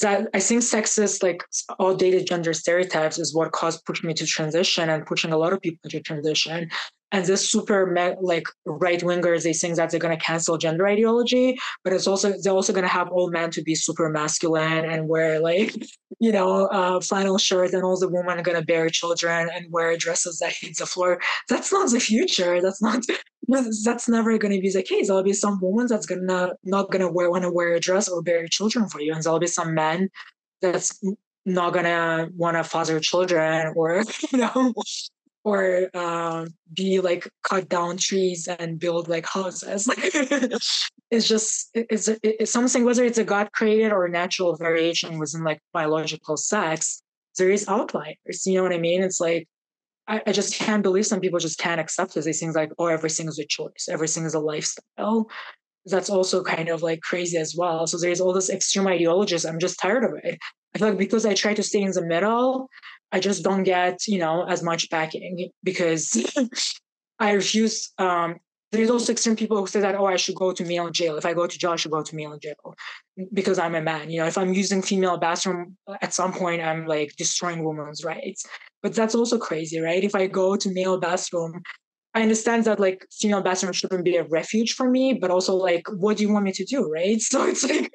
that I think sexist, like outdated gender stereotypes is what caused pushing me to transition and pushing a lot of people to transition. And this super like right wingers, they think that they're going to cancel gender ideology, but it's also they're also going to have all men to be super masculine and wear like you know uh, flannel shirts, and all the women are going to bear children and wear dresses that hit the floor. That's not the future. That's not. That's never going to be the case. There'll be some women that's gonna not gonna wear want to wear a dress or bear children for you, and there'll be some men that's not gonna want to father children or you know or uh, be like cut down trees and build like houses. it's just it's it's something whether it's a God created or natural variation within like biological sex. There is outliers. You know what I mean? It's like I, I just can't believe some people just can't accept this. These things like oh everything is a choice, everything is a lifestyle. That's also kind of like crazy as well. So there's all this extreme ideologies. I'm just tired of it. I feel like because I try to stay in the middle, I just don't get, you know, as much backing because I refuse. Um, there's also extreme people who say that, oh, I should go to male jail. If I go to jail, I should go to male jail because I'm a man. You know, if I'm using female bathroom, at some point I'm like destroying women's rights. But that's also crazy, right? If I go to male bathroom, I understand that like female bathroom shouldn't be a refuge for me, but also like, what do you want me to do, right? So it's like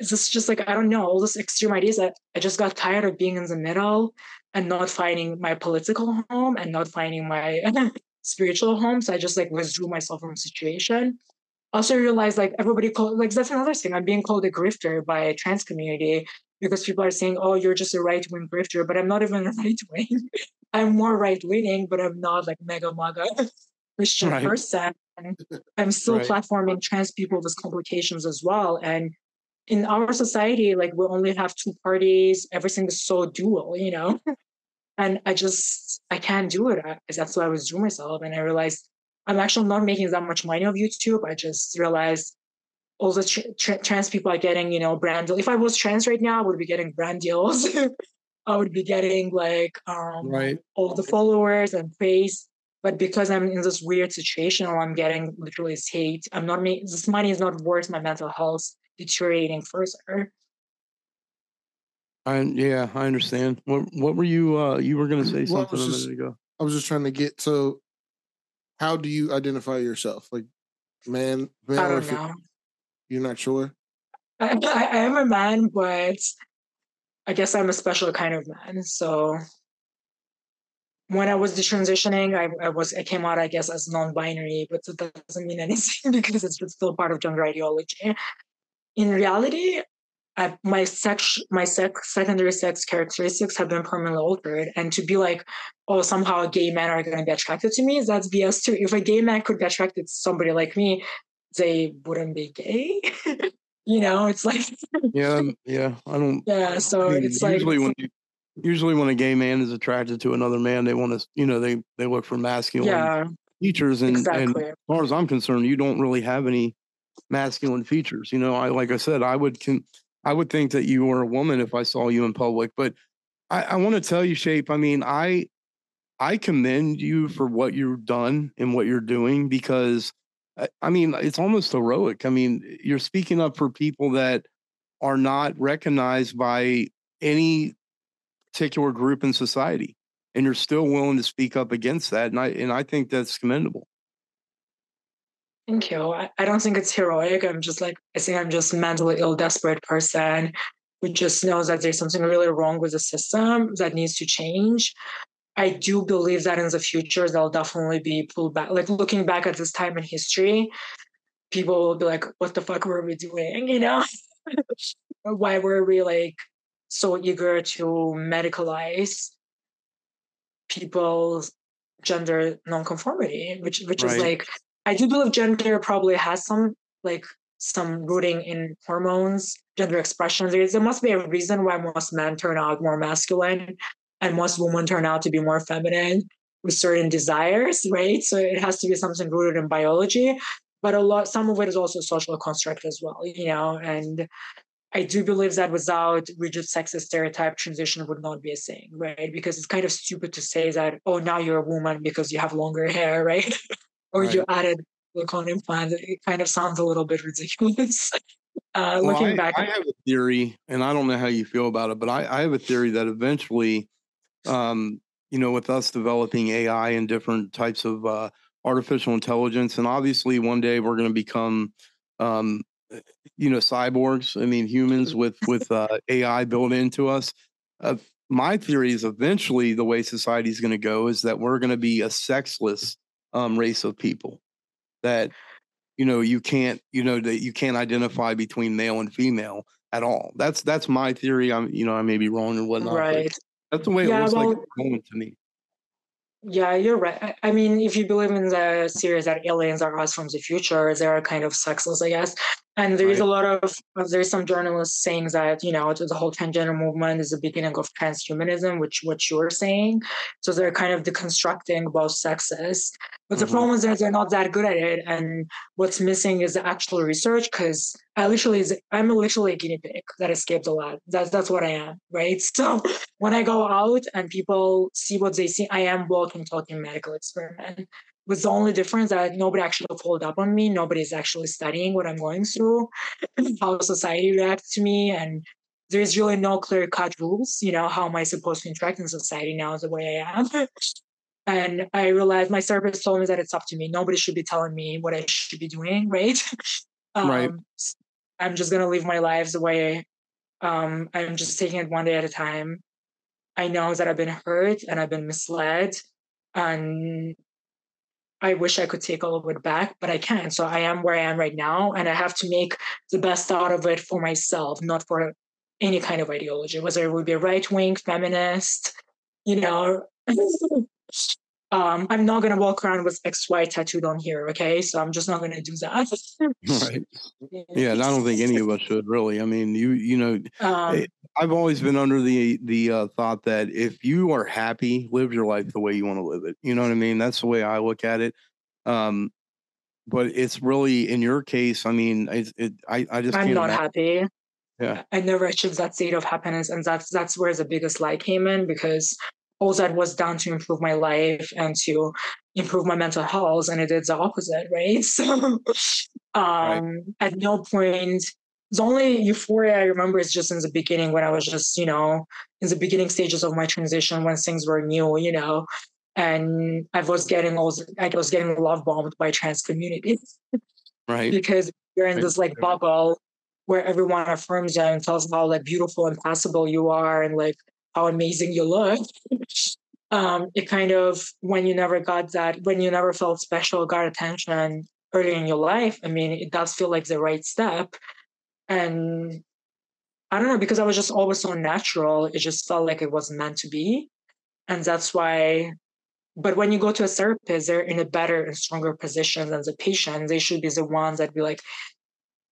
it's just, just like I don't know all these extreme ideas that I just got tired of being in the middle and not finding my political home and not finding my spiritual home. So I just like withdrew myself from the situation. Also realized like everybody called like that's another thing. I'm being called a grifter by a trans community because people are saying, "Oh, you're just a right wing grifter," but I'm not even a right wing. I'm more right leaning, but I'm not like mega maga Christian right. person. I'm still right. platforming trans people with complications as well, and in our society, like we only have two parties, everything is so dual, you know? and I just, I can't do it. that's why I was doing myself. And I realized I'm actually not making that much money off YouTube. I just realized all the tra- tra- trans people are getting, you know, brand deals. If I was trans right now, I would be getting brand deals. I would be getting like um, right. all the followers and praise. But because I'm in this weird situation where I'm getting literally hate, I'm not making this money is not worth my mental health deteriorating further. I yeah, I understand. What what were you uh you were gonna say Well, something was a just- minute ago. I was just trying to get so. How do you identify yourself? Like, man, I don't know. you're not sure. I, I, I am a man, but I guess I'm a special kind of man. So when I was detransitioning, I, I was I came out, I guess, as non-binary, but that doesn't mean anything because it's still part of gender ideology. In reality, I, my sex, my sex, secondary sex characteristics have been permanently altered, and to be like, oh, somehow gay men are going to be attracted to me, that's BS too. If a gay man could be attracted to somebody like me, they wouldn't be gay. you know, it's like, Yeah, yeah. I don't yeah. So I mean, it's like, usually when you usually when a gay man is attracted to another man, they want to you know, they they look for masculine yeah, features and and as far as I'm concerned, you don't really have any masculine features. You know, I like I said, I would can I would think that you were a woman if I saw you in public. But I, I want to tell you, Shape, I mean, I I commend you for what you've done and what you're doing because I, I mean, it's almost heroic. I mean, you're speaking up for people that are not recognized by any particular group in society. And you're still willing to speak up against that. And I and I think that's commendable. Thank you. I, I don't think it's heroic. I'm just like, I think I'm just mentally ill, desperate person who just knows that there's something really wrong with the system that needs to change. I do believe that in the future, there'll definitely be pulled back. Like looking back at this time in history, people will be like, what the fuck were we doing? You know? Why were we like so eager to medicalize people's gender nonconformity, which which is like I do believe gender probably has some like some rooting in hormones, gender expression. There, there must be a reason why most men turn out more masculine and most women turn out to be more feminine with certain desires, right? So it has to be something rooted in biology. But a lot, some of it is also social construct as well, you know. And I do believe that without rigid sexist stereotype, transition would not be a thing, right? Because it's kind of stupid to say that, oh, now you're a woman because you have longer hair, right? Or right. you added silicone implant. It kind of sounds a little bit ridiculous. Uh, well, looking I, back, I have a theory, and I don't know how you feel about it, but I, I have a theory that eventually, um, you know, with us developing AI and different types of uh, artificial intelligence, and obviously one day we're going to become, um, you know, cyborgs. I mean, humans with with uh, AI built into us. Uh, my theory is eventually the way society is going to go is that we're going to be a sexless um, race of people that you know you can't you know that you can't identify between male and female at all that's that's my theory i'm you know i may be wrong or whatnot right that's the way yeah, it looks well, like going to me yeah, you're right. I mean, if you believe in the series that aliens are us from the future, they are kind of sexless, I guess. And there is right. a lot of there's some journalists saying that you know the whole transgender movement is the beginning of transhumanism, which what you're saying. So they're kind of deconstructing both sexes. But mm-hmm. the problem is that they're not that good at it, and what's missing is the actual research. Because I literally, I'm literally a guinea pig that escaped a lot. That's that's what I am, right? So when I go out and people see what they see, I am walking, talking medical experiment was the only difference that nobody actually followed up on me. Nobody's actually studying what I'm going through, how society reacts to me, and there's really no clear cut rules. You know, how am I supposed to interact in society now the way I am? and I realized my therapist told me that it's up to me. Nobody should be telling me what I should be doing, right? um, right. I'm just gonna live my life the way um, I'm just taking it one day at a time. I know that I've been hurt and I've been misled, and I wish I could take all of it back, but I can't. So I am where I am right now, and I have to make the best out of it for myself, not for any kind of ideology, whether it would be right wing, feminist, you know. um, I'm not gonna walk around with XY tattooed on here, okay? So I'm just not gonna do that. right. Yeah, and I don't think any of us should really. I mean, you you know, um, eh, I've always been under the the uh, thought that if you are happy, live your life the way you want to live it. You know what I mean? That's the way I look at it. Um, but it's really in your case. I mean, it, it I I just I'm not imagine. happy. Yeah, I never achieved that state of happiness, and that's that's where the biggest lie came in because all that was done to improve my life and to improve my mental health and it did the opposite right? So um right. at no point the only euphoria i remember is just in the beginning when i was just you know in the beginning stages of my transition when things were new you know and i was getting all i was getting love bombed by trans communities right. Because you're in this like bubble where everyone affirms you and tells how like beautiful and possible you are and like how amazing you look. um, it kind of when you never got that, when you never felt special, got attention early in your life. I mean, it does feel like the right step, and I don't know because I was just always so natural. It just felt like it was meant to be, and that's why. But when you go to a therapist, they're in a better and stronger position than the patient. They should be the ones that be like,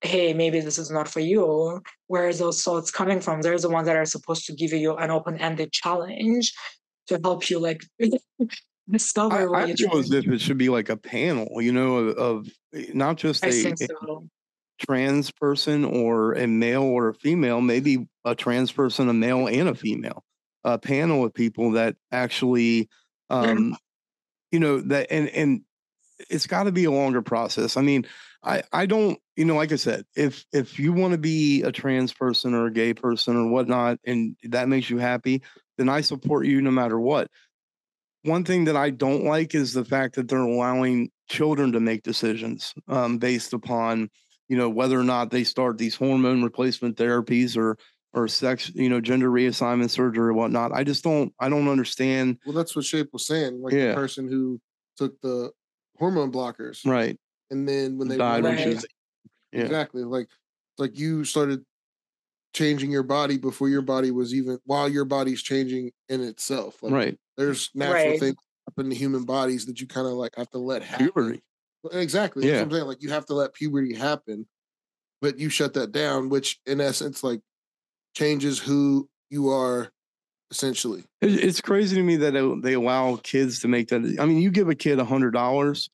hey, maybe this is not for you. Where are those thoughts coming from? They're the ones that are supposed to give you an open-ended challenge to help you like discover I, I feel as if it should be like a panel, you know, of, of eh, not just a, so. a, trans person or a male or a female, maybe a trans person, a male and a female, a panel of people that actually, um, you know, that and and it's got to be a longer process. I mean, I I don't you know like I said if if you want to be a trans person or a gay person or whatnot and that makes you happy then I support you no matter what. One thing that I don't like is the fact that they're allowing children to make decisions um, based upon you know whether or not they start these hormone replacement therapies or or sex, you know, gender reassignment surgery or whatnot. I just don't, I don't understand. Well, that's what Shape was saying. Like yeah. the person who took the hormone blockers, right? and then when they died, yeah. exactly like like you started changing your body before your body was even while your body's changing in itself. Like, right. There's natural right. things happen to human bodies that you kind of like have to let happen. Puberty. Exactly. Yeah. I'm saying. Like you have to let puberty happen. but you shut that down, which in essence like changes who you are essentially. It's crazy to me that they allow kids to make that. I mean, you give a kid a hundred dollars,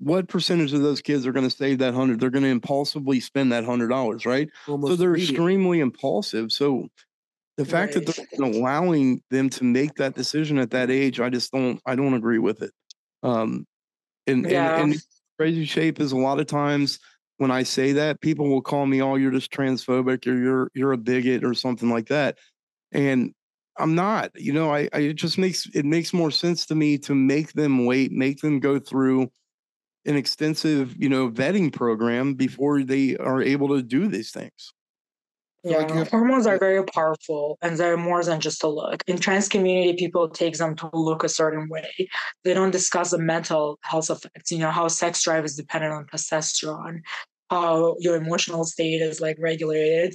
what percentage of those kids are going to save that hundred? They're going to impulsively spend that hundred dollars, right? Almost so they're extremely impulsive. So the fact right. that they're allowing them to make that decision at that age, I just don't, I don't agree with it. Um, and, yeah. and, and crazy shape is a lot of times when I say that, people will call me, "Oh, you're just transphobic, or you're you're a bigot, or something like that." And I'm not. You know, I, I it just makes it makes more sense to me to make them wait, make them go through an extensive, you know, vetting program before they are able to do these things. Yeah, like hormones are very powerful and they're more than just a look. In trans community, people take them to look a certain way. They don't discuss the mental health effects, you know, how sex drive is dependent on testosterone, how your emotional state is like regulated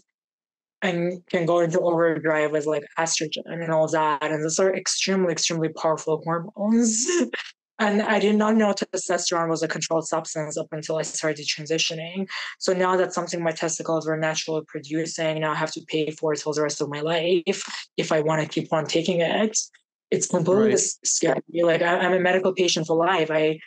and can go into overdrive with like estrogen and all that. And those are extremely, extremely powerful hormones. And I did not know testosterone was a controlled substance up until I started transitioning. So now that's something my testicles were naturally producing. Now I have to pay for it for the rest of my life if I want to keep on taking it. It's completely right. scary. Like I, am a medical patient for life. I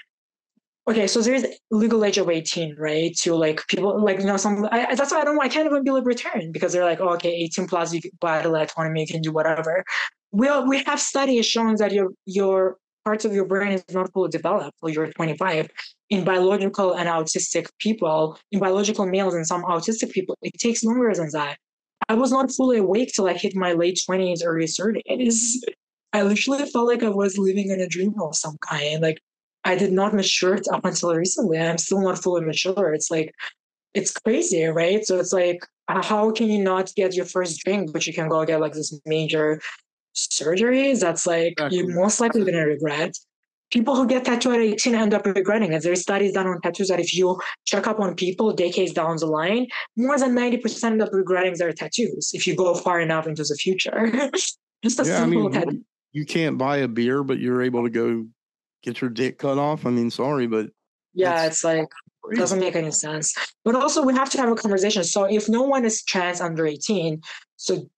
okay, so there's legal age of 18, right? To like people like you know some I, that's why I don't I can't even be libertarian because they're like, oh, okay, 18 plus you can battle autonomy, you can do whatever. We we have studies showing that your your parts of your brain is not fully developed till you're 25. In biological and autistic people, in biological males and some autistic people, it takes longer than that. I was not fully awake till I hit my late 20s, early 30s. I literally felt like I was living in a dream of some kind. Like I did not mature up until recently. I'm still not fully mature. It's like, it's crazy, right? So it's like, how can you not get your first drink, but you can go get like this major surgeries that's like exactly. you're most likely going to regret. People who get tattooed at 18 end up regretting it. There's studies done on tattoos that if you check up on people decades down the line, more than 90% end up regretting their tattoos if you go far enough into the future. Just a yeah, simple I mean, tattoo. You can't buy a beer, but you're able to go get your dick cut off. I mean, sorry, but yeah, it's like crazy. doesn't make any sense. But also, we have to have a conversation. So, if no one is trans under 18, so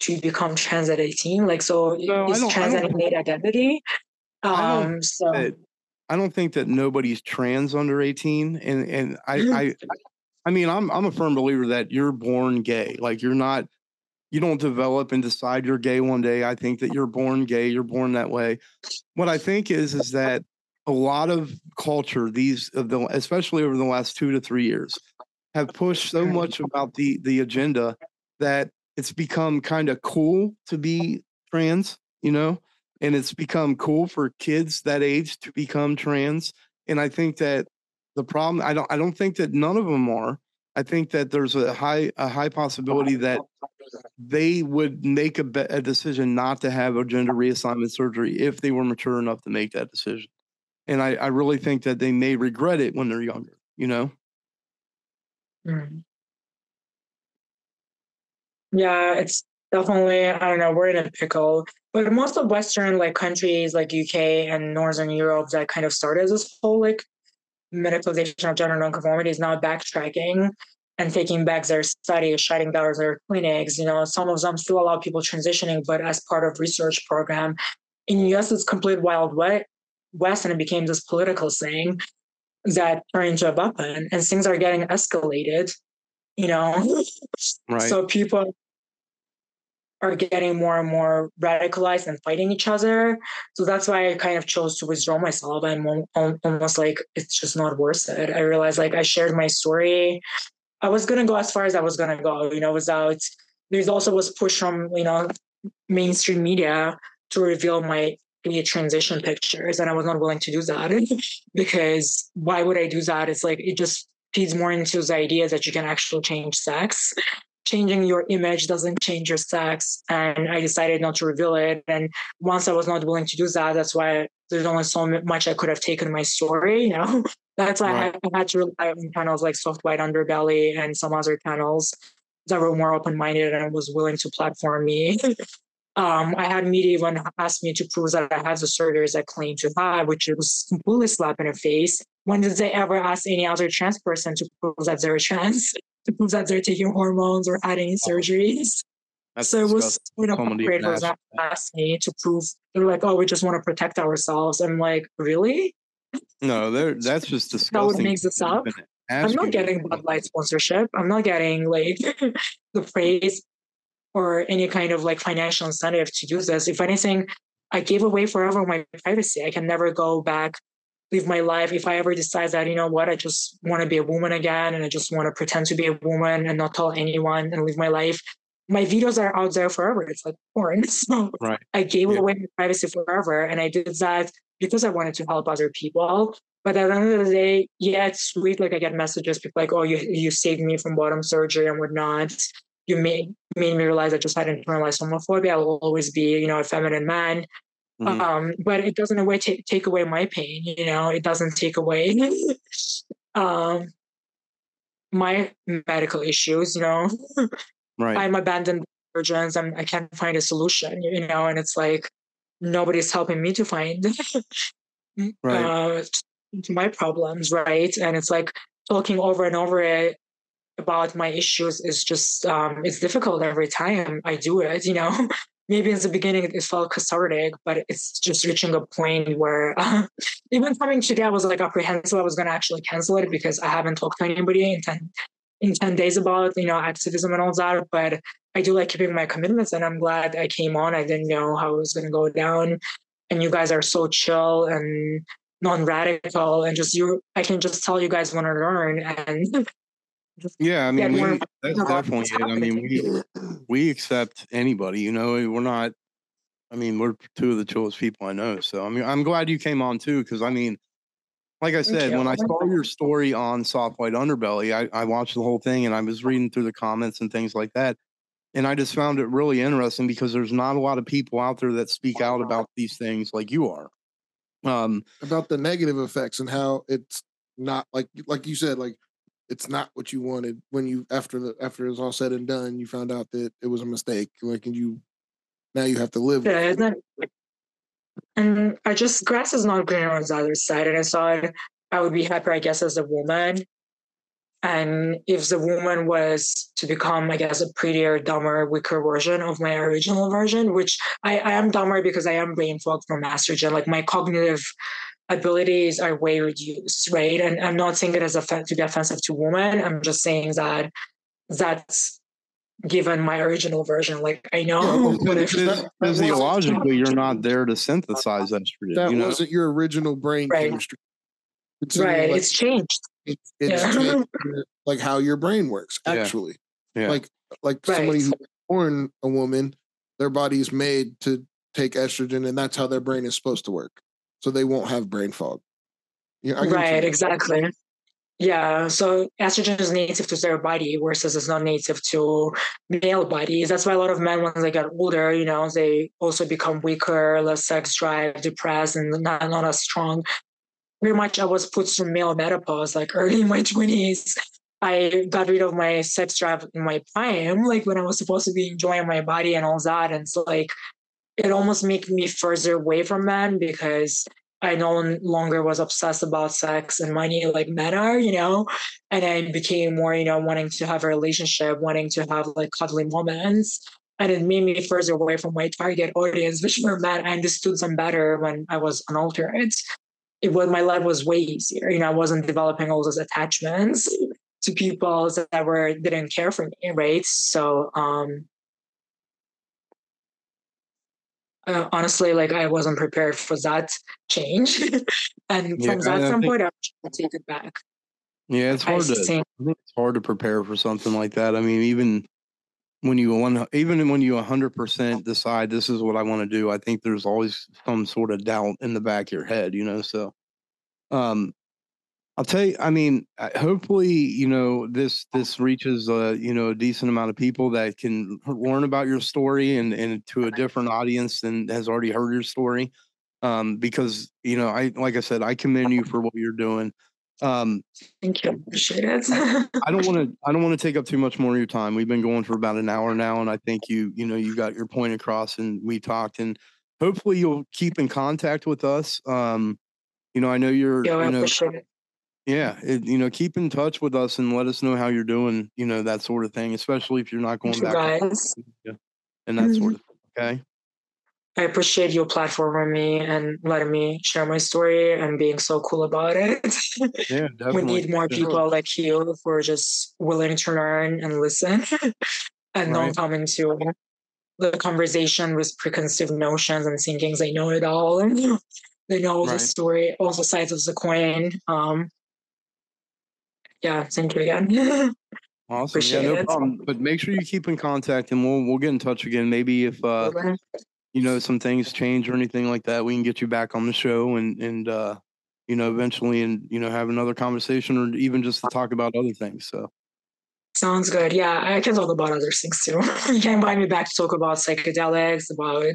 to become trans at 18 like so is trans an innate identity? Um so that, i don't think that nobody's trans under 18 and and i i i mean i'm i'm a firm believer that you're born gay like you're not you don't develop and decide you're gay one day. I think that you're born gay you're born that way. What i think is is that a lot of culture these of the especially over the last two to three years have pushed so much about the the agenda that it's become kind of cool to be trans, you know, and it's become cool for kids that age to become trans. And I think that the problem, I don't, I don't think that none of them are. I think that there's a high, a high possibility that they would make a, be- a decision not to have a gender reassignment surgery if they were mature enough to make that decision. And I, I really think that they may regret it when they're younger, you know? Mm. Yeah, it's definitely, I don't know, we're in a pickle. But most of Western like countries like UK and Northern Europe that kind of started this whole like medicalization of gender nonconformity is now backtracking and taking back their studies, shutting down their clinics. You know, some of them still allow people transitioning, but as part of research program. In US, it's complete wild west, and it became this political thing that turned into a weapon, and things are getting escalated. You know, right. so people are getting more and more radicalized and fighting each other. So that's why I kind of chose to withdraw myself. I'm almost like it's just not worth it. I realized like I shared my story. I was gonna go as far as I was gonna go, you know, without there's also was push from, you know, mainstream media to reveal my transition pictures. And I was not willing to do that because why would I do that? It's like it just feeds more into the idea that you can actually change sex changing your image doesn't change your sex. And I decided not to reveal it. And once I was not willing to do that, that's why there's only so much I could have taken my story, you know? That's why right. I, had to rely on channels like Soft White Underbelly and some other channels that were more open minded and was willing to platform me. um, I had media even ask me to prove that I had the surgeries I claimed to have, which was completely slap in the face. When did they ever ask any other trans person to prove that they're trans? to prove that they're taking hormones or had any surgeries. That's so it was disgusting. you know Someone great even for that asked asked me to prove they're like, oh, we just want to protect ourselves. I'm like, really? No, they're, that's just disgusting. That would make this up. I'm not getting Bud Light sponsorship. I'm not getting like the praise or any kind of like financial incentive to do this. If anything, I gave away forever my privacy. I can never go back, live my life. If I ever decide that, you know what, I just want to be a woman again and I just want to pretend to be a woman and not tell anyone and live my life. My videos are out there forever. It's like porn. So Right. I gave Yeah. away my privacy forever. And I did that because I wanted to help other people. But at the end of the day, yeah, it's sweet. Like I get messages, people like, oh, you you saved me from bottom surgery and whatnot. You made made me realize I just had internalized homophobia. I will always be, you know, a feminine man. Mhm. Um, but it doesn't away take take away my pain, you know, it doesn't take away um my medical issues, you know. Right. I'm abandoned by surgeons. I'm I can't find a solution, you know, and it's like nobody's helping me to find Right. uh, to my problems, right? And it's like talking over and over it about my issues is just um, it's difficult every time I do it. You know, maybe in the beginning it felt cathartic, but it's just reaching a point where uh, even coming today, I was like apprehensive. I was going to actually cancel it because I haven't talked to anybody in ten in ten days about you know activism and all that. But I do like keeping my commitments, and I'm glad I came on. I didn't know how it was going to go down, and you guys are so chill and non-radical and just you i can just tell you guys want to learn and Yeah, I mean, we, that's definitely it. I mean, we we accept anybody. You know, we're not. I mean, we're two of the chillest people I know. So I mean, I'm glad you came on too, because I mean, like I said, when I saw your story on Soft White Underbelly, I, I watched the whole thing and I was reading through the comments and things like that, and I just found it really interesting because there's not a lot of people out there that speak out about these things like you are. Um, about the negative effects and how it's not like like you said like it's not what you wanted when you after the after it's all said and done you found out that it was a mistake like and you now you have to live Yeah, it. isn't it? And I just grass is not greener on the other side. And I thought I would be happier, I guess, as a woman. And if the woman was to become, I guess, a prettier, dumber, weaker version of my original version, which I, I am dumber because I am brain fogged from estrogen. Like my cognitive abilities are way reduced, right? And I'm not saying it as a to be offensive to women. I'm just saying that that's given my original version. Like I know what if That- that physiologically, you're not there to synthesize estrogen. that you know? wasn't your original brain Right. chemistry Considering, right, like, it's changed. it- it's Yeah. changed, like how your brain works Yeah. actually Yeah. like like Right. somebody who's born a woman their body is made to take estrogen and that's how their brain is supposed to work so they won't have brain fog yeah I get what you Right, mean. exactly. Yeah, so estrogen is native to their body versus it's not native to male bodies. That's why a lot of men, when they get older, you know, they also become weaker, less sex drive, depressed, and not, not as strong. Pretty much, I was put through male menopause like early in my 20s. I got rid of my sex drive in my prime, like when I was supposed to be enjoying my body and all that. And so, like, it almost made me further away from men because I no longer was obsessed about sex and money like men are, you know, and I became more, you know, wanting to have a relationship, wanting to have like cuddly moments. And it made me further away from my target audience, which were men. I understood them better when I was an unaltered. It was my life was way easier. You know, I wasn't developing all those attachments to people that were didn't care for me, right? So um uh, honestly, like I wasn't prepared for that change, and Yeah, from that I- I think- standpoint, I should take it back. Yeah, it's I hard to. think think it's hard to prepare for something like that. I mean, even when you one, even when you hundred percent decide this is what I want to do, I think there's always some sort of doubt in the back of your head, you know. So, um, I'll tell you. I mean, uh, hopefully, you know this this reaches a you know a decent amount of people that can learn about your story and and to a different audience than has already heard your story. Um, because you know, I like I said, I commend you for what you're doing. Um, thank you, appreciate it. I don't want to. I don't want to take up too much more of your time. We've been going for about an hour now, and I think you, you know, you got your point across, and we talked, and hopefully you'll keep in contact with us. Um, you know, I know you're, you know. Yeah, it, you know, keep in touch with us and let us know how you're doing. You know that sort of thing, especially if you're not going Thank you back guys. and that sort of thing. Okay. I appreciate you platforming me and letting me share my story and being so cool about it. Yeah, definitely. we need more Yeah. people like you who are just willing to learn and listen and Right. don't come into the conversation with preconceived notions and thinkings they know it all and they know all the story, all the sides of the coin. Um, yeah, thank you again. Awesome. Yeah, no it. problem. But make sure you keep in contact, and we'll we'll get in touch again. Maybe if uh, you know some things change or anything like that, we can get you back on the show and and uh, you know eventually and you know have another conversation or even just to talk about other things. So Sounds good. Yeah, I can talk about other things too. you can invite me back to talk about psychedelics, about oh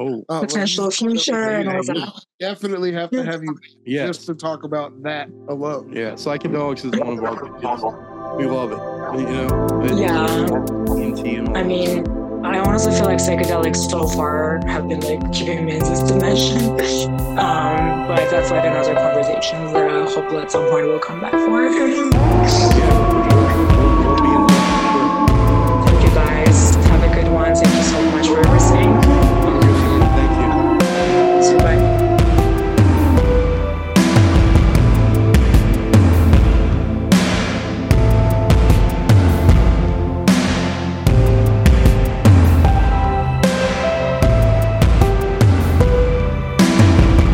Oh, well, potential you- future and all that. Definitely have to have you yes, just to talk about that alone. yeah. Psychedelics is one of our it's- we love it. You know, it- Yeah. DMT and all I mean, I honestly feel like psychedelics so far have been like keeping me in this dimension. um, but that's like another conversation that I hope at some point we'll come back for. Yeah, music